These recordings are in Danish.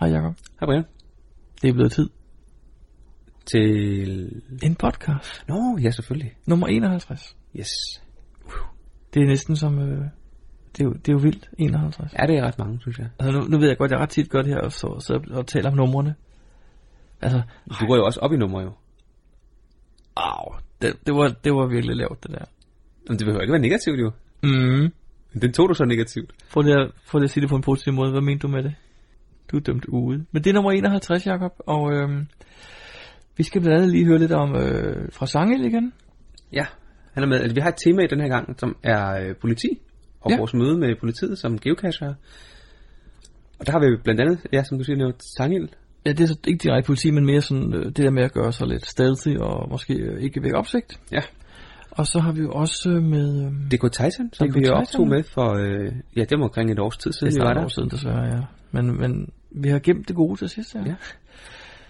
Hej Jacob. Hej Brian. Det er blevet tid. Til... En podcast. Nå, ja selvfølgelig. Nummer 51. Yes. Det er næsten som... Øh, det, er jo, det er jo vildt. 51. Ja, det er ret mange, synes jeg. Altså nu, nu ved jeg godt, jeg ret tit gør det her og så, så, og taler om numrene. Altså, Du går jo også op i numre jo. au, det, det, var, det var virkelig lavt det der. Men det behøver ikke være negativt jo. Mm. Den tog du så negativt. Prøv lige, at, prøv lige at sige det på en positiv måde. Hvad mener du med det? Du er dømt ude. Men det er nummer 51, Jacob. Og øhm, vi skal blandt andet lige høre lidt om øh, fra Sangel igen. Ja, han er med. Altså, vi har et tema i den her gang, som er øh, politi. Og Ja. vores møde med politiet som geocacher. Og der har vi blandt andet, ja, som du siger, nævnt Sangil. Ja, det er så ikke direkte politi, men mere sådan øh, det der med at gøre sig lidt stealthy og måske øh, ikke vække opsigt. Ja. Og så har vi jo også med... Øh, DK Titan, som DK vi optog med for, øh, ja, det var omkring et års tid det siden, vi var der. år siden desværre, ja. Men, men vi har gemt det gode til sidst, ja. Ja.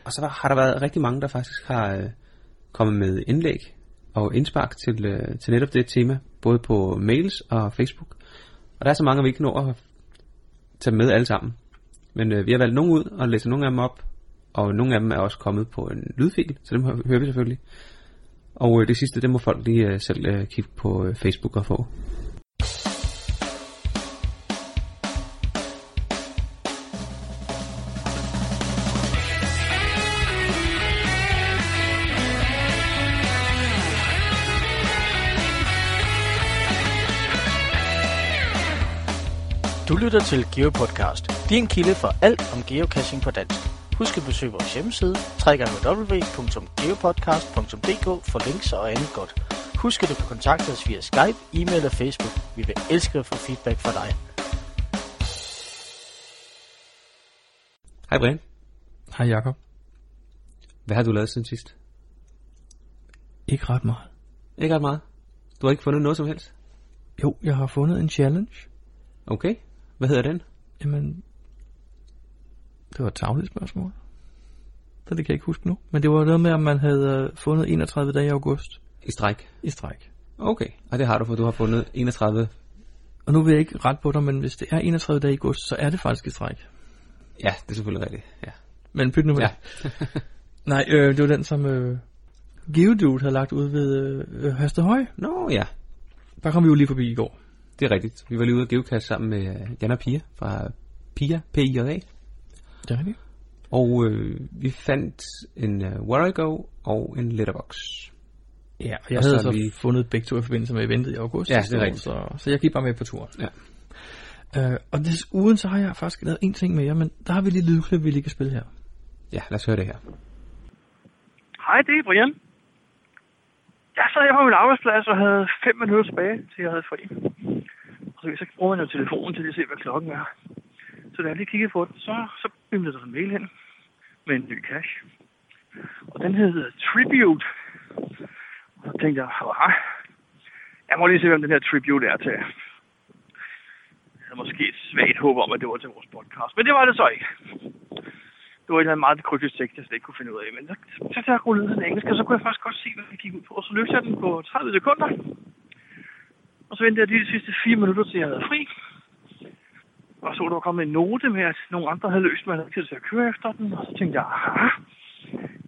Og så har der været rigtig mange, der faktisk har øh, kommet med indlæg og indspark til, øh, til netop det tema, både på mails og Facebook. Og der er så mange, at vi ikke når at tage med alle sammen. Men øh, vi har valgt nogle ud og læser nogle af dem op, og nogle af dem er også kommet på en lydfil, så dem hø- hører vi selvfølgelig. Og øh, det sidste, det må folk lige øh, selv øh, kigge på øh, Facebook og få. Du lytter til GeoPodcast, din kilde for alt om geocaching på dansk. Husk at besøge vores hjemmeside, www.geopodcast.dk for links og andet godt. Husk at du kan kontakte os via Skype, e-mail og Facebook. Vi vil elske at få feedback fra dig. Hej Brian, Hej Jacob. hvad har du lavet siden sidst? Ikke ret meget. Ikke ret meget. Du har ikke fundet noget som helst? Jo, jeg har fundet en challenge. Okay, hvad hedder den? Jamen, det var et tavligt spørgsmål. Så det kan jeg ikke huske nu. Men det var noget med, at man havde øh, fundet 31 dage i august I stræk. i stræk. Okay, og det har du, for du har fundet 31. Og nu vil jeg ikke ret på dig, men hvis det er 31 dage i august, så er det faktisk i stræk. Ja, det er selvfølgelig rigtigt. Ja. Men pyt nu med Ja. det. Nej, øh, det var den, som øh, Geodude havde lagt ud ved øh, Hastehøj. Nå ja, Der kom vi jo lige forbi i går. det er rigtigt. Vi var lige ude og geocache sammen med øh, Jan og Pia fra Pia, P-I-J-A. Det er rigtigt. Og øh, vi fandt en uh, Where I Go og en letterbox. Ja, og jeg Og havde så så lige- fundet begge to i forbindelse med eventet i august. Ja, sidste det er år, rigtigt. Så, så jeg gik bare med på turen. Ja. Øh, og desuden så har jeg faktisk lavet en ting mere, men der har vi lige lydklip, vi lige kan spille her. Ja, lad os høre det her. Hej, det er Brian. Jeg sad her på min arbejdsplads og havde fem minutter tilbage, til jeg havde fri. Og så, så bruger man jo telefonen til at se, hvad klokken er. Så da jeg lige kiggede på den, så, så bimlede der en mail hen med en ny cash. Og den hedder Tribute. Og så tænkte jeg, Hva? jeg må lige se, hvem den her Tribute er til. Jeg havde måske et svagt håb om, at det var til vores podcast. Men det var det så ikke det var et eller andet meget kryptisk tekst, jeg slet ikke kunne finde ud af. Men så, så jeg at ud den engelsk, og så kunne jeg faktisk godt se, hvad det gik ud på. Og så løste jeg den på 30 sekunder. Og så ventede jeg lige de sidste 4 minutter, til jeg havde fri. Og så var der kommet en note med, at nogle andre havde løst, man havde tid til at køre efter den. Og så tænkte jeg, aha,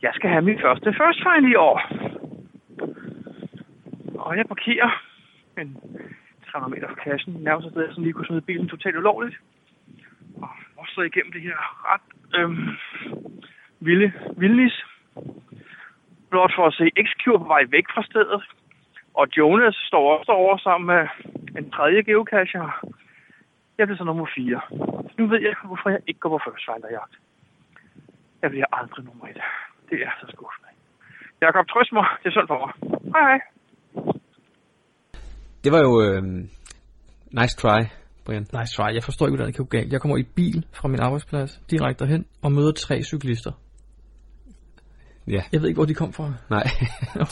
jeg skal have min første first find i år. Og jeg parkerer en 300 meter fra kassen, nærmest et sted, jeg sådan lige kunne smide bilen totalt ulovligt. Og også igennem det her ret øhm, vilde vildnis. Blot for at se x på vej væk fra stedet. Og Jonas står også derovre sammen med en tredje geocacher. Jeg bliver så nummer 4. Nu ved jeg, hvorfor jeg ikke går på first finder jagt. Jeg bliver aldrig nummer 1. Det er så skuffende. Jakob, trøst mig. Det er sundt for mig. Hej hej. Det var jo øh, nice try, Brian. Nice try. Jeg forstår ikke, hvordan det kan gå galt. Jeg kommer i bil fra min arbejdsplads direkte derhen og møder tre cyklister. Ja, Jeg ved ikke, hvor de kom fra. nej.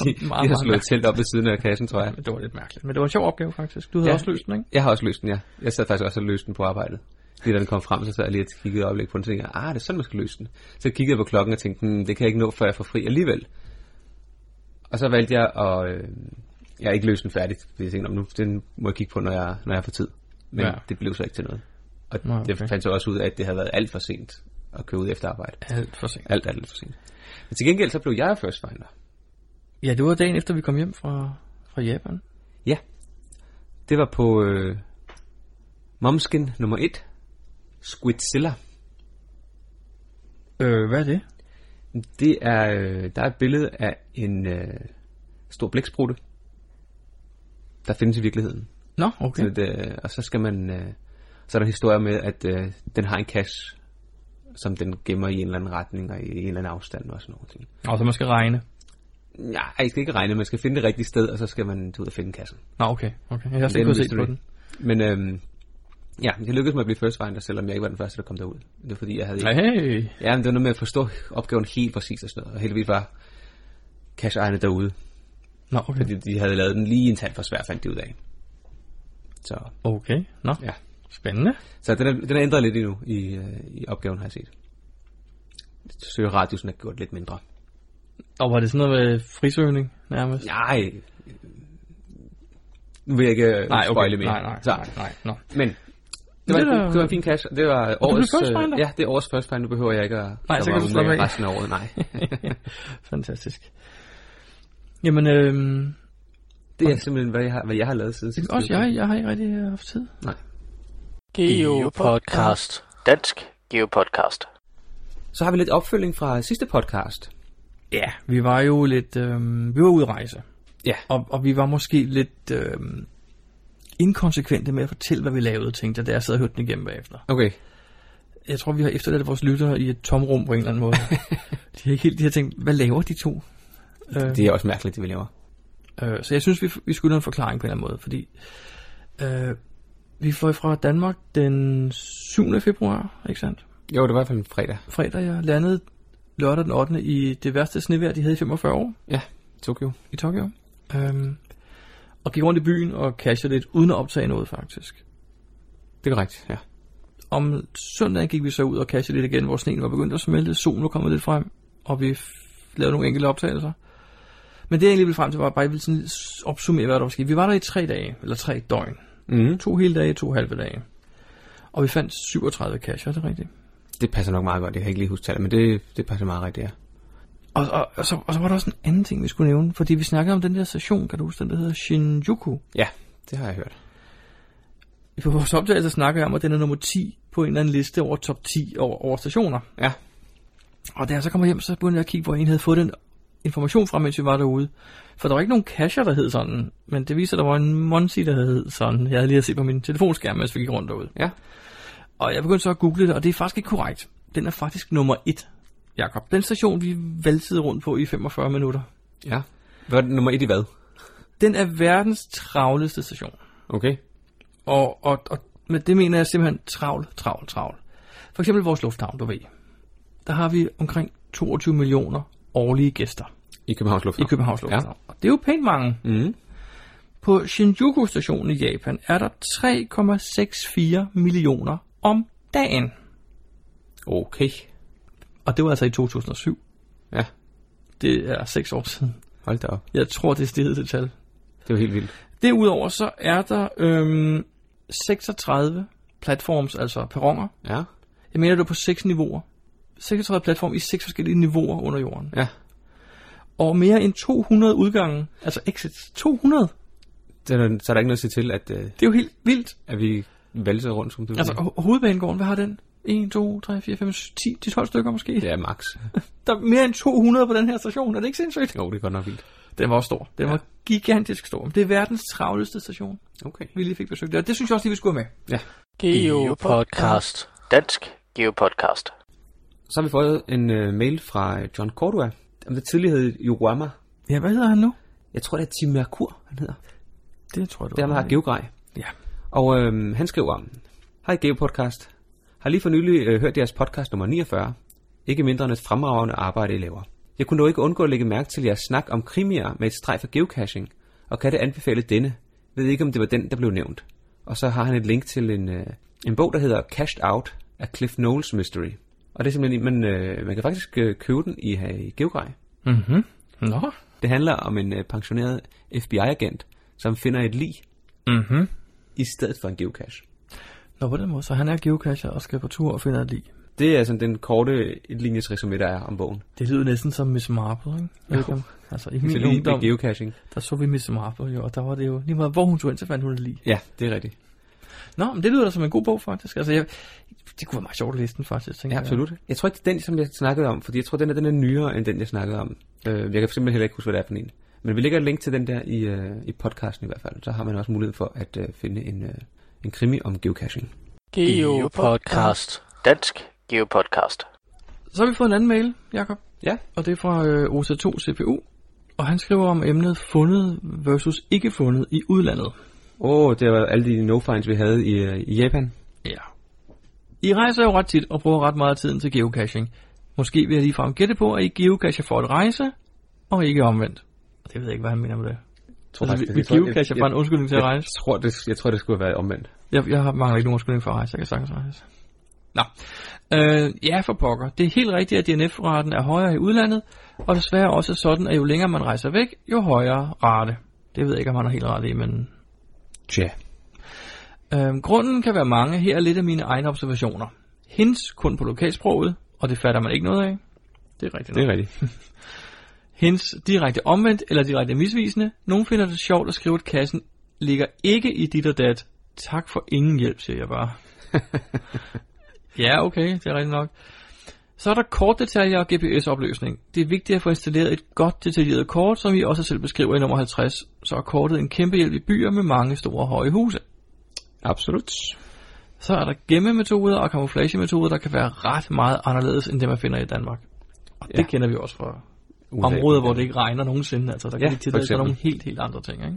de, de meget, har meget slået telt op ved siden af kassen, tror jeg. Det var lidt mærkeligt. Men det var en sjov opgave, faktisk. Du havde ja. Også løst den, ikke? Jeg har også løst den, ja. Jeg sad faktisk også og løste den på arbejdet. Lige da den kom frem, så sad jeg lige og kiggede et øjeblik på den, og tænkte, ah, det er sådan, man skal løse den. Så kiggede jeg på klokken og tænkte, hmm, det kan jeg ikke nå, før jeg får fri alligevel. Og så valgte jeg at, øh, jeg har ikke løst den færdigt, fordi jeg tænkte, "Nå, nu den må jeg kigge på, når jeg, når jeg får tid. Men Ja. det blev så ikke til noget. Og Nå, det okay. fandt så også ud af, at det havde været alt for sent at køre ud efter arbejde. Alt for sent. Alt er lidt for sent. Men til gengæld så blev jeg first finder. Ja, det var dagen efter, vi kom hjem fra, fra Japan. Ja. Det var på øh, Momskin nummer 1. Squidzilla. Øh, hvad er det? Det er, øh, der er et billede af en øh, stor blæksprutte, der findes i virkeligheden. Nå, okay. Så det, og så skal man, øh, så er der en historie med, at øh, den har en cache, som den gemmer i en eller anden retning og i en eller anden afstand og sådan noget. ting. Og så man skal regne. Ja, jeg skal ikke regne, man skal finde det rigtige sted, og så skal man ud og finde kassen. Nå, okay. okay. Jeg har Det slet ikke en kunnet se på den. Men øhm, ja, jeg lykkedes med at blive first finder, selvom jeg ikke var den første, der kom derud. Det var fordi, jeg havde ikke... Hey. Ja, men det var noget med at forstå opgaven helt præcis og sådan noget. Og heldigvis var cache derude, Nå, okay. fordi de havde lavet den lige en tand for svær, fandt de ud af. Så, Okay. Nå, ja. Spændende. Så den er, den er ændret lidt endnu i, øh, i opgaven, har jeg set. Søgeradiusen er gjort lidt mindre. Og var det sådan noget med frisøgning nærmest? Nej, øh, nu vil jeg ikke øh, nej, okay. mere. Nej, nej, så, nej, nej. Nå. Men det var, Det er det, det var en fin cash. Det var årets, øh, finder? ja, det er årets first find. Nu behøver jeg ikke at Nej, så kan du slappe resten af året. Nej, Fantastisk. Jamen, øhm, det er simpelthen, hvad jeg har, hvad jeg har lavet siden sidste også jeg, jeg har ikke rigtig øh, haft tid. Nej. Geopodcast. Dansk Geopodcast. Så har vi lidt opfølging fra sidste podcast. Ja, vi var jo lidt, øhm, vi var ude at rejse. Ja. Og, og vi var måske lidt øhm, inkonsekvente med at fortælle, hvad vi lavede, tænkte jeg, da jeg sad og hørte den igennem bagefter. Okay. Jeg tror, vi har efterladt vores lyttere i et tomrum på en eller anden måde. de har ikke helt, de har tænkt, hvad laver de to? Øh, Det er også mærkeligt, det vi laver. Øh, så jeg synes, vi, vi skulle have en forklaring på en eller anden måde, fordi øh, vi fløj fra Danmark den 7. februar, ikke sandt? Jo, det var i hvert fald en fredag. Fredag, jeg landede lørdag den 8. i det værste snevejr, de havde i 45 år Ja, Tokyo. i Tokyo. Øhm, og gik rundt i byen og cashede lidt, uden at optage noget faktisk. Det er korrekt, ja. Om søndagen gik vi så ud og cashede lidt igen, hvor sneen var begyndt at smelte, solen var kommet lidt frem, og vi lavede nogle enkelte optagelser. Men det jeg egentlig ville frem til, var at bare, jeg ville sådan opsummere, hvad der var sket. Vi var der i tre dage, eller tre døgn. Mm. To hele dage, to halve dage. Og vi fandt 37 cash, er det rigtigt? Det passer nok meget godt. Jeg kan ikke lige huske tallet, men det, det passer meget rigtigt, ja. Og, og, og, så, og så var der også en anden ting, vi skulle nævne, fordi vi snakkede om den der station, kan du huske den, der hedder Shinjuku. Ja, det har jeg hørt. På vores optagelse snakker jeg om, at den er nummer 10 på en eller anden liste over top 10 over, over stationer. Ja. Og da jeg så kommer hjem, så begyndte jeg at kigge, hvor en havde fået den information fra, mens vi var derude. For der var ikke nogen cacher, der hed sådan, men det viser, at der var en Monsi, der hed sådan. Jeg havde lige set på min telefonskærm, mens vi gik rundt derude. Ja. Og jeg begyndte så at google det, og det er faktisk ikke korrekt. Den er faktisk nummer 1, Jakob. Den station, vi valgte rundt på i 45 minutter. Ja. Hvad er nummer et i hvad? Den er verdens travleste station. Okay. Og, og, og med det mener jeg simpelthen travl, travl, travl. For eksempel vores lufthavn, du ved. Der har vi omkring 22 millioner årlige gæster I Københavns i Lufthavn. Københavns Lufthavn. Ja. Og det er jo pænt mange. Mm. På Shinjuku stationen i Japan er der 3,64 millioner om dagen. Okay. Og det var altså i 2007. Ja. Det er 6 år siden. Hold da op. Jeg tror, det er steget til tal. Det var helt vildt. Derudover så er der øhm, 36 platforms, altså perroner. Ja. Jeg mener, det er på 6 niveauer. 36 platform i 6 forskellige niveauer under jorden. Ja. Og mere end 200 udgange, altså exits. 200! Det er, så er der ikke noget at sige til, at, øh, Det er jo helt vildt. at vi valgte rundt, som du Altså, ho- hovedbanegården, hvad har den? 1, 2, 3, 4, 5, 10, 10, 12 stykker måske. Det er max. Der er mere end 200 på den her station. Er det ikke sindssygt? Jo, det er godt nok vildt. Den var også stor. Den var gigantisk stor. Det er verdens travleste station, Okay. vi lige fik besøgt. Og det synes jeg også lige, vi skulle have med. Ja. Geopodcast. Dansk Geopodcast. Så har vi fået en øh, mail fra øh, John Cordua, om det tidligere hed Yoruama. Ja, hvad hedder han nu? Jeg tror, det er Tim Merkur, han hedder. Det tror jeg, du Det er, han har Geogrej. Ja. Og øhm, han skriver, Hej Geopodcast. Har lige for nylig øh, hørt jeres podcast nummer 49. Ikke mindre end et fremragende arbejde, I laver. Jeg kunne dog ikke undgå at lægge mærke til jeres snak om krimier med et streg for geocaching, og kan det anbefale denne? Ved ikke, om det var den, der blev nævnt. Og så har han et link til en, øh, en bog, der hedder Cashed Out af Cliff Knowles Mystery. Og det er simpelthen, man, øh, man kan faktisk øh, købe den i, øh, i Geogrej. Mhm. Nå. Det handler om en øh, pensioneret FBI-agent, som finder et lig Mhm. i stedet for en geocache. Nå, på den måde. Så han er geocacher og skal på tur og finder et lig. Det er sådan den korte linjes resume, der er om bogen. Det lyder næsten som Miss Marple, ikke? Om- Altså, i Så min ungdom, geocaching. der så vi Miss Marple, jo, og der var det jo lige meget, hvor hun tog ind, så fandt hun det lige. Ja, det er rigtigt. Nå, men det lyder da som en god bog, faktisk. Altså, jeg, det kunne være meget sjovt at læse den, faktisk. tænker Ja, jeg. absolut. Jeg tror ikke, det er den, som jeg snakkede om, fordi jeg tror, den er, den er nyere, end den, jeg snakkede om. Øh, jeg kan simpelthen heller ikke huske, hvad det er for en. Men vi lægger et link til den der i, øh, i podcasten i hvert fald. Så har man også mulighed for at øh, finde en, øh, en krimi om geocaching. Geopodcast. Dansk Geopodcast. Så har vi fået en anden mail, Jakob. Ja. Og det er fra øh, OC2 CPU. Og han skriver om emnet fundet versus ikke fundet i udlandet. Åh, oh, det var alle de no-finds, vi havde i, øh, i Japan. Ja. I rejser jo ret tit og bruger ret meget af tiden til geocaching. Måske vil jeg ligefrem gætte på, at I geocacher for at rejse, og ikke omvendt. Og det ved jeg ikke, hvad han mener med det. Tror Altså, vi, vi geocacher bare en undskyldning til at rejse. Jeg tror, det, jeg tror, det skulle været omvendt. Jeg, jeg har mangler ikke nogen undskyldning for at rejse, jeg kan sagtens rejse. Nå. Øh, ja, for pokker. Det er helt rigtigt, at DNF-raten er højere i udlandet, og desværre også sådan, at jo længere man rejser væk, jo højere rate. Det ved jeg ikke, om han har helt ret i, men... Tja. Øh, grunden kan være mange. Her er lidt af mine egne observationer. Hints kun på lokalsproget, og det fatter man ikke noget af. Det er rigtigt Det nok. er rigtigt. Hints direkte omvendt eller direkte misvisende. Nogle finder det sjovt at skrive, at kassen ligger ikke i dit og dat. Tak for ingen hjælp, siger jeg bare. ja, okay, det er rigtigt nok. Så er der kortdetaljer og GPS-opløsning. Det er vigtigt at få installeret et godt detaljeret kort, som vi også selv beskriver i nummer 50. Så er kortet en kæmpe hjælp i byer med mange store høje huse. Absolut. Så er der gemmemetoder og camouflagemetoder, der kan være ret meget anderledes end det, man finder i Danmark. Og det Ja. kender vi også fra USA. områder, hvor det ikke regner nogensinde. Altså, der kan Ja, for tillade sig nogle helt, helt andre ting. Ikke?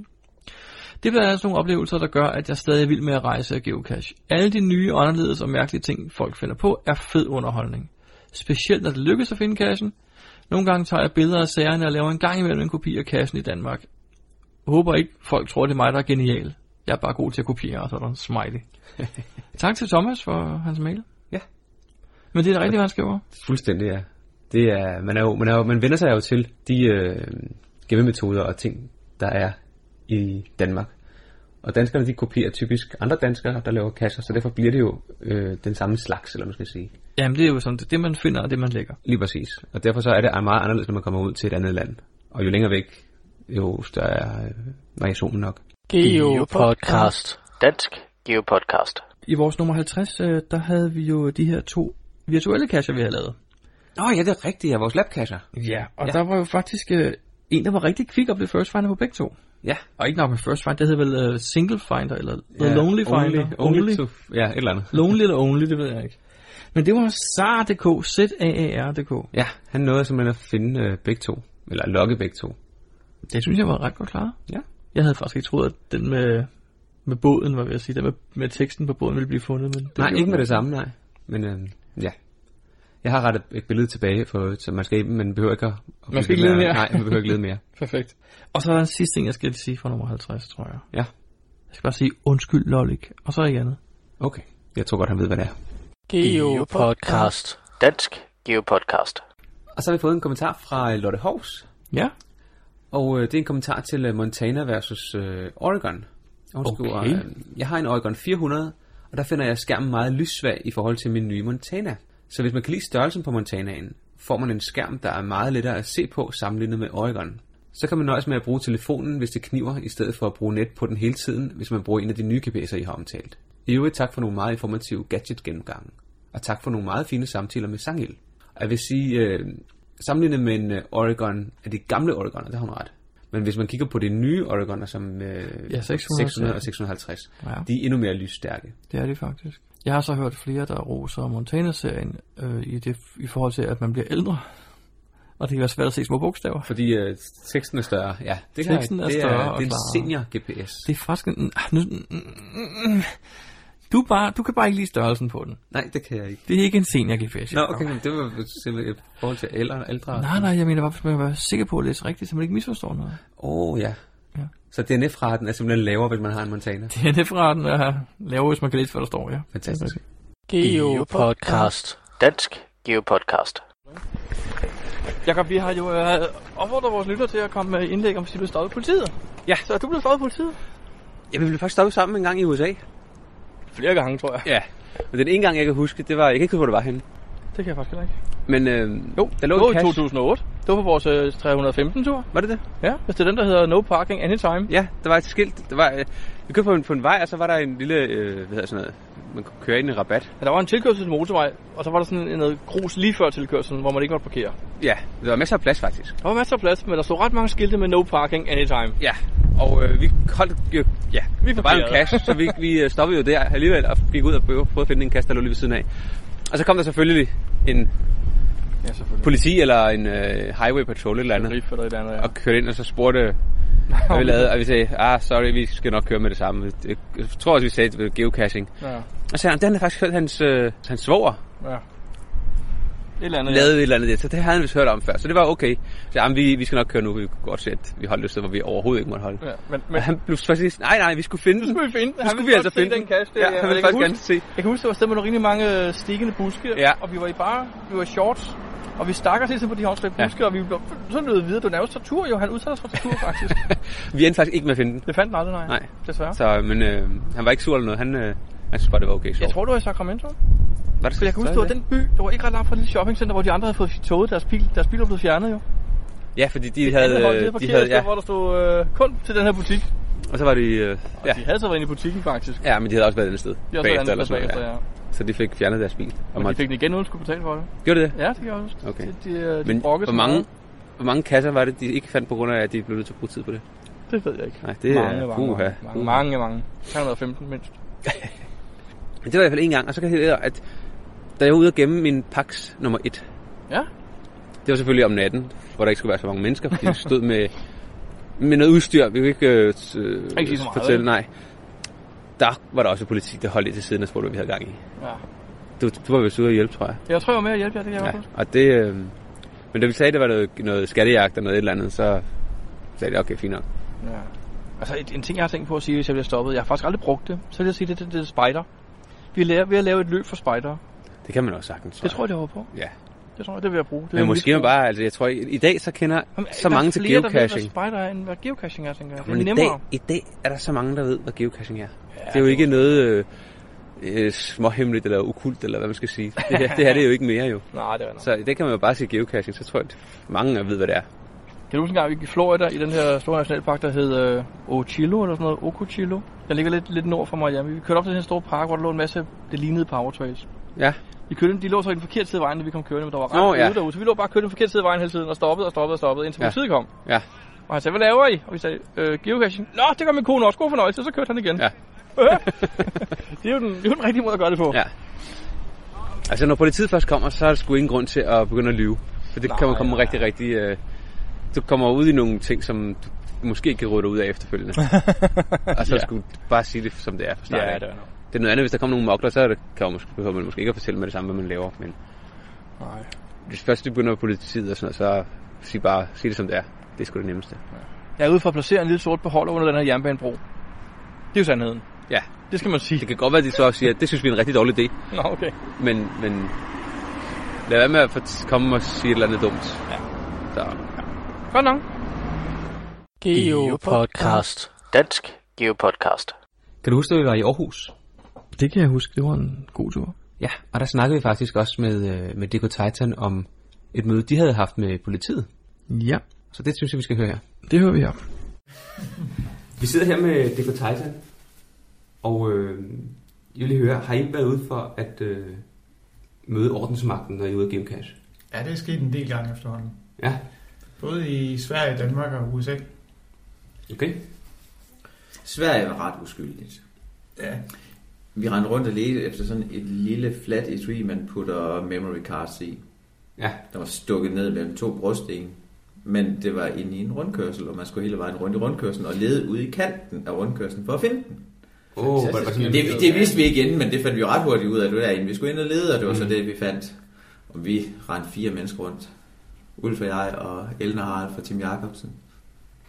Det bliver altså nogle oplevelser, der gør, at jeg stadig er vild med at rejse og geocache. Alle de nye, anderledes og mærkelige ting, folk finder på, er fed underholdning. Specielt når det lykkes at finde cachen. Nogle gange tager jeg billeder af sagerne og laver en gang imellem en kopi af cachen i Danmark. Håber ikke, folk tror, det er mig, der er genial. Jeg er bare god til at kopiere, og så er der en smiley. tak til Thomas for hans mail. Ja. Men det er da rigtigt, hvad han skriver. Fuldstændig, ja. Det er, man, er jo, man, er jo, man vender sig jo til de øh, gemmemetoder og ting, der er i Danmark. Og danskerne, de kopierer typisk andre danskere, der laver kasser, så derfor bliver det jo øh, den samme slags, eller man skal sige. Jamen, det er jo sådan, det, det man finder, og det man lægger. Lige præcis. Og derfor så er det meget anderledes, når man kommer ud til et andet land. Og jo længere væk, jo større er øh, variationen nok. Geopodcast. Dansk Geopodcast. I vores nummer 50, øh, der havde vi jo de her to virtuelle kasser, vi havde lavet. Nå ja, det er rigtigt, ja, vores labkasser. Ja, og Ja. der var jo faktisk øh, en, der var rigtig kvik og blev first finder på begge to. Ja. Og ikke nok med first find, det hed vel uh, single finder, eller the ja, lonely finder. Only, only, to, ja, et eller andet. lonely eller only, det ved jeg ikke. Men det var SAR.dk, Z-A-A-R.dk. Ja, han nåede simpelthen at finde øh, begge to. Eller logge begge to. Det synes jeg var ret godt klaret. Ja. Jeg havde faktisk ikke troet, at den med, med båden, var ved at sige, den med, med teksten på båden ville blive fundet. Men det Nej, ikke med det samme, nej. Men øh, ja. Jeg har rettet et billede tilbage, for, så man skal, man behøver ikke at... at Man skal ikke lede mere. Nej, man behøver ikke lede mere. Perfekt. Og så er der en sidste ting, jeg skal sige fra nummer 50, tror jeg. Ja, Jeg skal bare sige, undskyld, Lollik. Og så igen. okay. Jeg tror godt, han ved, hvad det er. Geopodcast. Dansk Geopodcast. Og så har vi fået en kommentar fra Lotte Hovs. Ja. Og øh, det er en kommentar til øh, Montana versus øh, Oregon. Hun Okay. skriver, øh, jeg har en Oregon 400, og der finder jeg skærmen meget lyssvag i forhold til min nye Montana. Så hvis man kan lide størrelsen på Montanaen, får man en skærm, der er meget lettere at se på sammenlignet med Oregon. Så kan man nøjes med at bruge telefonen, hvis det kniver, i stedet for at bruge net på den hele tiden, hvis man bruger en af de nye GPS'er, I har omtalt. I øvrigt tak for nogle meget informative gadget-gennemgange. Og tak for nogle meget fine samtaler med Sangil. Jeg vil sige, øh, sammenlignet med en øh, Oregon, af de gamle Oregoner, der har hun ret. Men hvis man kigger på de nye Oregoner, som øh, Ja, 600, 600 og 650, Ja. de er endnu mere lysstærke. Det er det faktisk. Jeg har så hørt flere, der roser Montana-serien øh, i, det, i forhold til, at man bliver ældre. Og det kan være svært at se små bogstaver. Fordi øh, teksten er større. Ja, det, Teksten er det større er, det er en klarere. senior GPS. Det er faktisk en... ah, Nu, du, bare, du kan bare ikke lide størrelsen på den. Nej, det kan jeg ikke. Det er ikke en senior GPS. Nå, okay, men det var simpelthen i forhold til ældre. ældre. Nej, nej, jeg mener bare, hvis man være sikker på at læse rigtigt, så man ikke misforstår noget. Åh, oh, ja. Ja. Så DNF-raten er simpelthen lavere, hvis man har en Montana. DNF-raten er lavere, hvis man kan læse, hvad der står, ja. Fantastisk. Geopodcast. Dansk Geopodcast. Jakob, vi har jo øh, opfordret vores lytter til at komme med indlæg om, hvis de blev stoppet politiet. Ja. Så er du blevet stoppet politiet? Ja, vi blev faktisk stoppet sammen en gang i USA. Flere gange, tror jeg. Ja. Men den ene gang, jeg kan huske, det var, jeg kan ikke huske, hvor det var henne. det kan jeg faktisk heller ikke. Men øh, Jo, der lå det var i cash. 2008. Det var på vores øh, 315-tur. Var det det? Ja, hvis det er den, der hedder No Parking Anytime. Ja, der var et skilt. Der var, øh, vi kørte på en, på en vej, og så var der en lille, øh, hvad hedder sådan noget, man kunne køre ind i en rabat. Ja, der var en tilkørsel til motorvej, og så var der sådan en- noget grus lige før tilkørselen, hvor man ikke måtte parkere. Ja, der var masser af plads faktisk. Der var masser af plads, men der stod ret mange skilte med No Parking Anytime. Ja, og øh, vi holdt jo, ja, Vi der var en cash, så vi, vi øh, stoppede jo der alligevel og gik ud og prøvede, prøvede at finde en cash, der lå lige ved siden af. Og så kom der selvfølgelig en Ja, selvfølgelig. politi eller en øh, highway patrol eller andet, Riff eller et andet, ja. og kørte ind og så spurgte, hvad vi lavede, og vi sagde, ah, sorry, vi skal nok køre med det samme. Jeg tror også, vi sagde, det var geocaching. Ja, Og så sagde han, den har faktisk hørt hans, øh, hans svoger ja. Et eller andet, lavede et eller andet der, så det havde han vist hørt om før, så det var okay. Så jamen, vi, vi skal nok køre nu, vi kunne godt se, at vi holdt et sted, hvor vi overhovedet ikke måtte holde. Ja, men, Men men han blev faktisk, nej nej, vi skulle finde den. skulle vi finde den. Nu skulle vi altså finde den. Det, Ja, og han ville jeg, faktisk gerne huske, se. jeg kan huske, der var sted med nogle rigtig mange øh, stikkende buske, Ja. og vi var i bare, vi var i shorts, og vi stak os hele tiden på de Ja. buske, og vi blev sådan lød videre. Det var nærmest tortur, jo. Han udsatte os for tortur, faktisk. Vi endte faktisk ikke med at finde den. det fandt den aldrig, nej. Nej. Desværre. Så, men øh, han var ikke sur eller noget. Han, øh, han synes bare, det var okay sjovt. Jeg tror, du var i Sacramento. var det For jeg kan huske, det var den by, der var ikke ret langt fra et lille shoppingcenter, hvor de andre havde fået toget deres bil. Deres bil var blevet fjernet, jo. Ja, fordi de Det havde... andet hold, øh, de de havde ja, hvor der stod øh, kun til den her butik. og så var de... Øh, ja. De havde så været inde i butikken, faktisk. ja, men de havde også været et andet sted. De har også været bagefter, noget, ja. ja. Så de fik fjernet deres bil. Og Men de fik den igen, uden at skulle betale for det. Gjorde det det? Ja, det kan jeg huske. Okay. De, de, de Men hvor mange, hvor mange kasser var det, de ikke fandt på grund af, at de blev nødt til at bruge tid på det? Det ved jeg ikke. Nej, det mange, er... mange, Puha. mange, mange, mange. 315 mindst. Men det var i hvert fald en gang, og så kan jeg høre, at da jeg var ude og gemme min Pax nummer 1, Ja. det var selvfølgelig om natten, hvor der ikke skulle være så mange mennesker, fordi de stod med, med noget udstyr. Vi kunne ikke øh, Ikke sige så meget, fortælle, nej. Der var der også politi, der holdt lidt til siden og spurgte, hvad vi havde gang i. ja. Du, du var vist ude at hjælpe, tror jeg. Jeg tror, jeg var med at hjælpe jer, det kan jeg Ja, og det... Øh, men da vi sagde, det var noget, noget skattejagt og noget et eller andet, så sagde de, okay, fint nok. Ja. Altså, en, en ting, jeg har tænkt på at sige, hvis jeg bliver stoppet. Jeg har faktisk aldrig brugt det. Så vil jeg sige, det, det, det er spider. Vi er ved at lave et løb for spider. Det kan man også sagtens. Det tror jeg, det var på. Ja. Det tror jeg, det vil jeg bruge. Det Men en måske man bare, altså jeg tror, i, i dag så kender Jamen, så mange til flere, Der ved, geocaching. hvad spider er, end hvad geocaching er, tænker jeg. Det er i dag, i dag er der så mange, der ved, hvad geocaching er. Ja, det er jo ikke noget øh, øh, småhemmeligt eller ukult, eller hvad man skal sige. Det, her- det her det er jo ikke mere jo. Nej, det er nok. Så i dag kan man jo bare sige geocaching, så tror jeg, at mange ved, hvad det er. Kan du huske en gang, vi gik i Florida i den her store nationalpark, der hed øh, Ochilo eller sådan noget? Ocochilo. Den ligger lidt, lidt nord for Miami. Vi kørte op til den her store park, hvor der lå en masse, det lignede power trails. Ja, Vi kørte, de lå så i den forkerte side af vejen, da vi kom kørende, men der var ret Nå, ja. ja. derude, så vi lå bare kørte den forkerte side af vejen hele tiden, og stoppede og stoppede og stoppede, indtil Ja. politiet kom. ja, Og han sagde, hvad laver I? Og vi sagde, øh, geocaching. Nå, det gør min kone også. God fornøjelse. Så kørte han igen. ja, det, er jo den, det er jo den rigtige måde at gøre det på. ja. Altså når politiet først kommer, så er der sgu ingen grund til at begynde at lyve. For det Nej, kan man komme nej. rigtig, rigtig... Øh, du kommer ud i nogle ting, som du måske ikke kan råde dig ud af efterfølgende. og så Ja. skulle du bare sige det, som det er fra start ja det er nok. Det er noget andet, hvis der kommer nogle mokler, så er det, kan man måske, behøver man måske ikke at fortælle med det samme, hvad man laver. Men Nej. hvis først det begynder på politiet og sådan noget, så sig bare sig det som det er. Det er sgu det nemmeste. Jeg er ude for at placere en lille sort beholder under den her jernbanebro. Det er jo sandheden. Ja, Det skal man sige. det kan godt være, at de så også siger, at det synes vi er en rigtig dårlig idé. Nå, okay. Men, men lad være med at komme og sige et eller andet dumt. Ja. Så, Godt nok. Geopodcast. Dansk Geopodcast. kan du huske, at vi var i Aarhus? Det kan jeg huske. Det var en god tur. Ja, og der snakkede vi faktisk også med, øh, med DK Titan om et møde, de havde haft med politiet. Ja, Så det synes jeg, vi skal høre her. det hører vi her. Vi sidder her med DK Titan, og øh, jeg vil lige høre, har I været ude for at øh, møde ordensmagten, når I er ude af geocache? Ja, det er sket en del gange efterhånden. Ja, Både i Sverige, Danmark og USA. okay. Sverige var ret uskyldigt. Ja. Vi rendte rundt og ledte efter sådan et lille flat etui, man putter memory cards i. Ja, Der var stukket ned mellem to brostben. Men det var inde i en rundkørsel, og man skulle hele vejen rundt i rundkørslen og lede ud i kanten af rundkørslen for at finde den. Oh, det Det, det vidste vi ikke inden, men det fandt vi jo ret hurtigt ud af, det var derinde. Vi skulle ind og lede, og det var så det, vi fandt. Og vi rendte fire mennesker rundt. Ulf og jeg og og Harald fra Tim Jacobsen.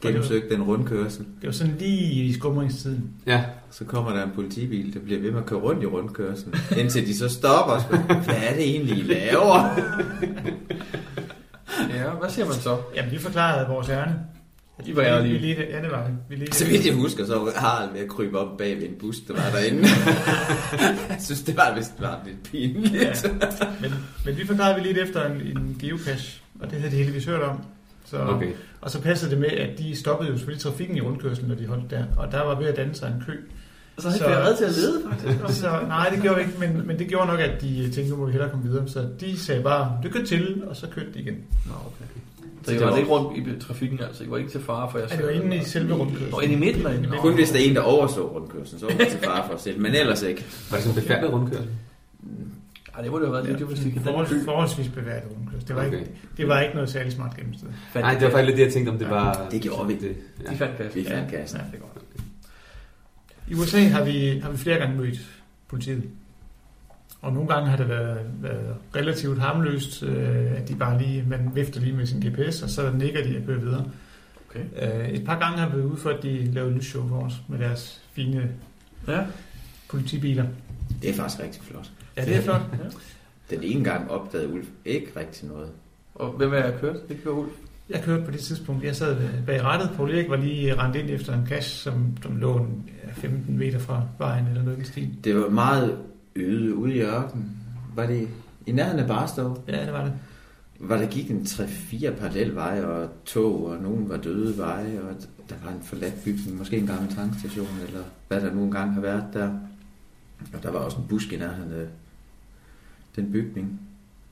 Gennemsøgte den rundkørsel. Det var sådan lige i skumringstiden. Ja, Så kommer der en politibil, der bliver ved med at køre rundt i rundkørslen, indtil de så stopper og spørger, hvad er det egentlig, I laver? Ja, hvad siger man så? Jamen, vi forklarede vores ærne. De var Vi ærlige. lige, ja, det var vi. vi lige, Så vidt jeg husker, så var Harald ved at krybe op bag ved en bus, der var derinde. jeg synes, det var vist var lidt pinligt. Ja. Men, men vi forklarede vi lidt efter en, en geocache, og det havde de heldigvis hørt om. Så, Okay. Og så passede det med, at de stoppede jo selvfølgelig trafikken i rundkørslen, når de holdt der. Og der var ved at danne sig en kø. Så havde jeg været til at lede, faktisk. Så, nej, det gjorde vi ikke, men, men det gjorde nok, at de tænkte, nu må vi hellere komme videre. Så de sagde bare, det kører til, og så kørte de igen. Nå, okay. Så jeg var ikke rundt i trafikken, altså. Jeg var ikke til fare for jer Ja, det var inde i selve rundkørslen. Og inde i midten derinde. Nå. Kun hvis der er en, der overstår rundkørslen, så var man til fare for os selv. Men ellers ikke. Var det sådan en befærdet rundkørsel? Ej, det må det have været lidt, hvis de kan Forhold, forholdsvis bevæget rundkørsel. Det var, Okay. ikke, det var ikke noget særligt smart gennemsted. Nej, det var faktisk lidt det, jeg tænkte, om det var... det gjorde vi. Det, ja. De fandt kassen. Vi fandt kassen. Ja, det godt. I USA har vi, har vi flere gange mødt politiet. Og nogle gange har det været, været relativt harmløst, øh, at de bare lige, man vifter lige med sin GPS, og så nikker de og kører videre. Okay. Øh, et par gange har vi været ude for, at de lavede lysshow for os med deres fine Ja. politibiler. Det er faktisk rigtig flot. Ja, det er flot. Den ene gang opdagede Ulf ikke rigtig noget. Og hvem er jeg kørt? Det kører Ulf. Jeg kørte på det tidspunkt, jeg sad bag rattet. Paul Erik var lige rendt ind efter en cash, som, som lå en, ja, 15 meter fra vejen eller noget i stil. Det var meget øde ude i ørkenen. Var det i nærheden af Barstow? Ja, det var det. Var der gik en 3-4 parallelveje og tog, og nogen var døde veje, og der var en forladt bygning, måske en gammel tankstation, eller hvad der nu engang har været der. Og der var også en busk i nærheden af den bygning.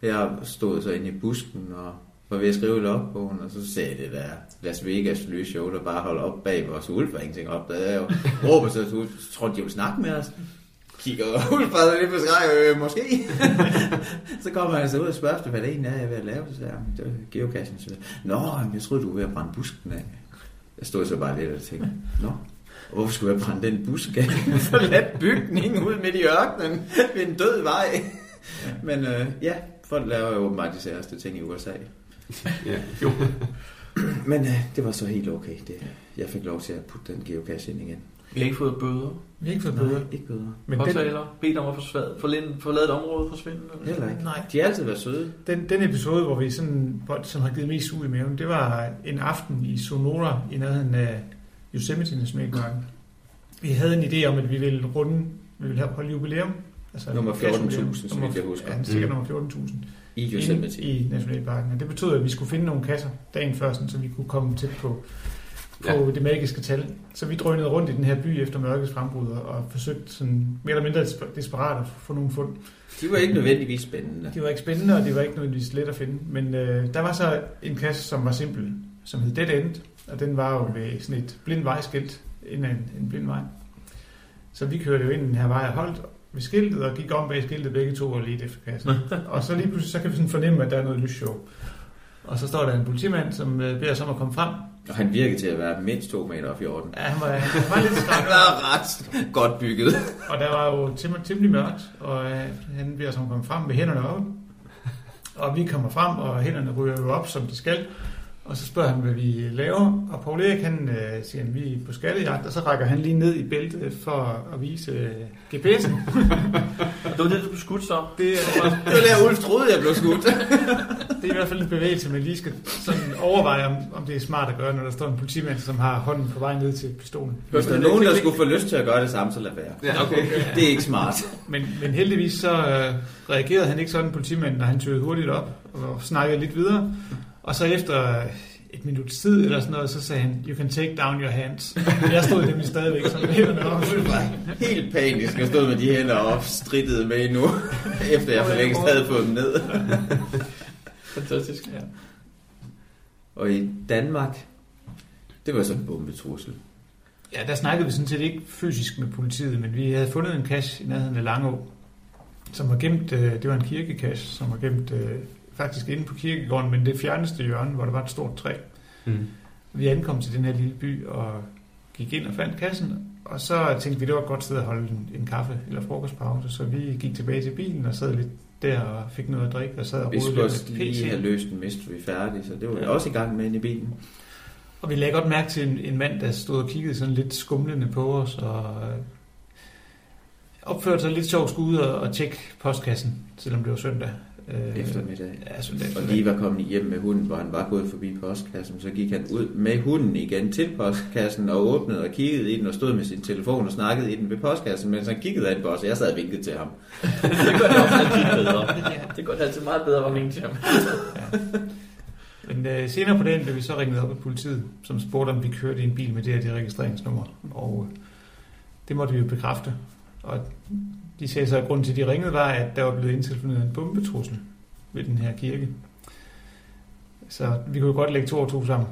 Jeg stod så inde i busken og var ved at skrive i logbogen, og så sagde det der Las Vegas lysshow, der bare holder op bag vores Ulf, og ingenting op. Der jeg jo råber så til så tror de, de vil snakke med os. Kigger Ulf bare lidt på skræk, øh, måske. så kommer han så ud og spørger, hvad det egentlig er, jeg er ved at lave. Så "Jamen, det er geocachen. Så, Nå, jeg troede, du var ved at brænde busken af. Jeg stod så bare lidt og tænkte, Nå, hvorfor skulle jeg brænde den busk af? Forladt bygning ud midt i ørkenen ved en død vej. Men øh, ja, folk laver jo åbenbart de særste ting i USA. Ja. Men øh, det var så helt okay. Det, jeg fik lov til at putte den geocache ind igen. Vi har ikke fået bøder. Vi har ikke fået bøder. Nej, ikke bøder. Men den, Påtaler. Bedt om at forsvade, forlade, forlade et område forsvinde. eller? Heller ikke. nej, De har altid været søde. den, den episode, hvor vi sådan, som har givet mest ud i maven, det var en aften i Sonora i nærheden af Yosemite Nationalparken. Vi havde en idé om, at vi ville runde, vi ville have holde jubilæum. Altså Nummer gasjubilæum. 14.000, så Nummer- vidt jeg husker. Ja, sikkert Mm. nummer 14.000. I Yosemite. i Nationalparken. Og det betød, at vi skulle finde nogle kasser dagen før, så vi kunne komme tæt på, på Ja. det magiske tal. Så vi drønede rundt i den her by efter mørkets frembrud og, forsøgte sådan, mere eller mindre desper- desperat at få nogle fund. De var ikke nødvendigvis spændende. Det var ikke spændende, og det var ikke nødvendigvis let at finde. Men øh, der var så en kasse, som var simpel, som hed Dead End, og den var jo ved sådan et blind vejskilt, en, en blind vej. Så vi kørte jo ind i den her vej og holdt ved skiltet, og gik om bag skiltet begge to og lidt efter kassen. og så lige pludselig, så kan vi sådan fornemme, at der er noget lysshow. Og så står der en politimand, som øh, beder os om at komme frem. Og han virkede til at være mindst 2 meter og 14. Ja, han var, han var lidt Han skræmt, var ret godt bygget. og der var jo temmelig, temmelig mørkt, og øh, han beder os om at komme frem med hænderne op. Og vi kommer frem, og hænderne ryger jo op, som de skal. Og så spørger han, hvad vi laver. Og Paul Erik, han øh, siger, at vi er på skattejagt, og så rækker han lige ned i bæltet for at vise øh, GPS'en. Og det var det, du blev skudt så. Det er, Det var der, Ulf troede, jeg blev skudt. det er i hvert fald en bevægelse, man lige skal sådan overveje, om, om det er smart at gøre, når der står en politimand, som har hånden på vej ned til pistolen. Hvis der er nogen, der skulle få lyst til at gøre det samme, så lad være. Ja, okay. Det er ikke smart. Men, men heldigvis så øh, reagerede han ikke sådan, politimanden, når han tøede hurtigt op og snakkede lidt videre. Og så efter et minut tid eller sådan noget, så sagde han, you can take down your hands. Jeg stod nemlig stadigvæk som med hænderne op. Helt panisk. Jeg stod med de hænder op, strittede med nu, efter jeg for længst havde fået dem ned. Fantastisk. Ja. Og i Danmark, det var sådan en bombetrussel. ja, der snakkede vi sådan set ikke fysisk med politiet, men vi havde fundet en cache i nærheden af Langå, som var gemt, øh, det var en kirkekasse, som var gemt øh, faktisk inde på kirkegården, men det fjerneste hjørne, hvor der var et stort træ. Mm. Vi ankom til den her lille by og gik ind og fandt kassen, og så tænkte vi, det var et godt sted at holde en, en kaffe eller frokostpause, så vi gik tilbage til bilen og sad lidt der og fik noget at drikke og sad og Vi rodede skulle lidt også med lige have løst en mystery færdig, så det var vi Ja. også i gang med inde i bilen. Og vi lagde godt mærke til en, en mand, der stod og kiggede sådan lidt skumlende på os og øh, opførte sig lidt sjovt skulle ud og, og tjekke postkassen, selvom det var søndag. Øh, eftermiddag. Ja, soldat. Og lige var kommet hjem med hunden, hvor han var gået forbi postkassen. Så gik han ud med hunden igen til postkassen og åbnede og kiggede i den og stod med sin telefon og snakkede i den ved postkassen, mens han kiggede ind på os. Jeg sad og vinkede til ham. det gør det også altid bedre. Det gør det altid meget bedre at vinke til ham. Men øh, senere på dagen blev vi så ringet op af politiet, som spurgte, om vi kørte i en bil med det her det registreringsnummer. Og øh, det måtte vi jo bekræfte. Og de sagde så, at grunden til, at de ringede, var, at der var blevet indtilfældet en bombetrussel ved den her kirke. Så vi kunne jo godt lægge to og to sammen.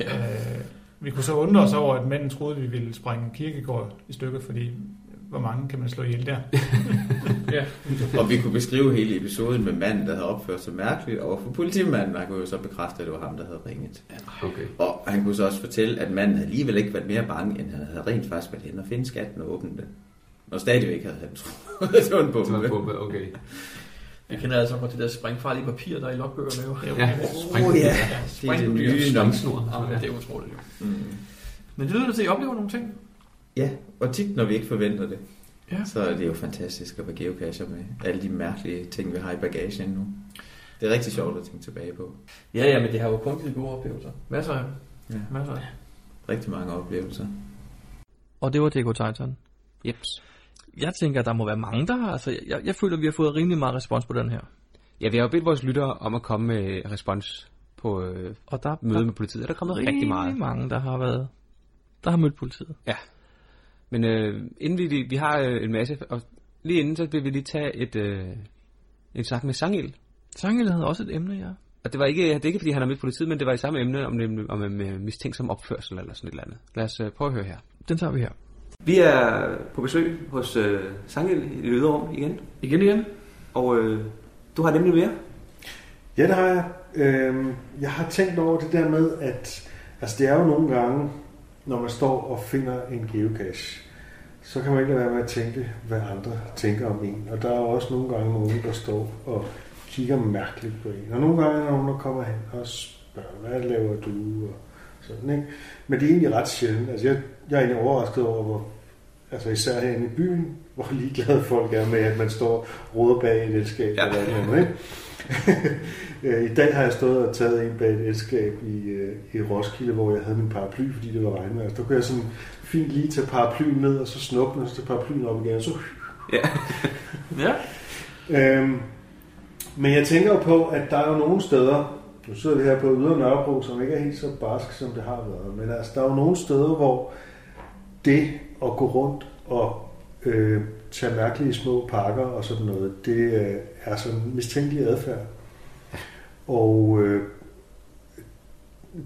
Ja. Øh, vi kunne så undre os over, at manden troede, at vi ville sprænge kirkegård i stykker, fordi hvor mange kan man slå ihjel der? ja. Og vi kunne beskrive hele episoden med manden, der havde opført sig mærkeligt over for politimanden. Han kunne jo så bekræfte, at det var ham, der havde ringet. Okay. Og han kunne så også fortælle, at manden havde alligevel ikke været mere bange, end han havde rent faktisk været hen og finde skatten og åbne den. Og stadigvæk havde han troet, det var en bombe. Det var en bombe, okay. Jeg kender altså godt det der sprængfarlige papir, der er i logbøgerne jo. Ja, spring. Oh, ja. ja Det er det nye Springsnor. Ja, det er utroligt jo. Mm. Men det lyder til, at I oplever nogle ting. Ja, og tit når vi ikke forventer det, Ja. så er det jo fantastisk at være geocacher med alle de mærkelige ting, vi har i bagagen nu. Det er rigtig sjovt at tænke tilbage på. Ja, ja, men det har jo kun givet gode oplevelser. Masser af. Ja. Masser af Rigtig mange oplevelser. Og det var DK Titan. Jeps. Jeg tænker, at der må være mange, der har... Altså, jeg, jeg føler, at vi har fået rimelig meget respons på den her. Ja, vi har jo bedt vores lyttere om at komme med respons på øh, Og der møde der med politiet. og Der er kommet rigtig meget. mange, der har været... Der har mødt politiet. Men øh, inden vi, vi har øh, en masse, og lige inden, så vil vi lige tage et, øh, en snak med Sangel. Sangel havde også et emne, ja. Og det var ikke, det er ikke fordi han har mødt politiet, men det var i samme emne om, om, om en øh, mistænksom opførsel eller sådan et eller andet. Lad os øh, prøve at høre her. Den tager vi her. Vi er på besøg hos øh, Sangel i det rum igen, Igen igen. og øh, du har nemlig mere. Ja, det har jeg. Øhm, jeg har tænkt over det der med, at altså det er jo nogle gange, når man står og finder en geocache, så kan man ikke lade være med at tænke, hvad andre tænker om en. Og der er også nogle gange nogen, der står og kigger mærkeligt på en. Og nogle gange er der nogen, der kommer hen og spørger, hvad laver du? Og sådan, ikke? Men det er egentlig ret sjældent. Altså jeg, jeg er egentlig overrasket over, hvor, altså især herinde i byen, hvor ligeglade folk er med, at man står og roder bag et elskab Ja. eller et eller andet, ikke? Øh, I dag har jeg stået og taget en bag et elskab i, øh, i Roskilde, hvor jeg havde min paraply, fordi det var regnvejr. Så der kunne jeg sådan fint lige tage paraplyen ned, og så snuppe den, og så tage paraplyen op igen, og så... Ja. Ja. Øhm, men jeg tænker jo på, at der er jo nogle steder, nu sidder vi her på Ydre Nørrebro, som ikke er helt så barsk, som det har været, men altså, der er jo nogle steder, hvor det at gå rundt og øh, tage mærkelige små pakker og sådan noget, det øh, er sådan mistænkelig adfærd. Og øh,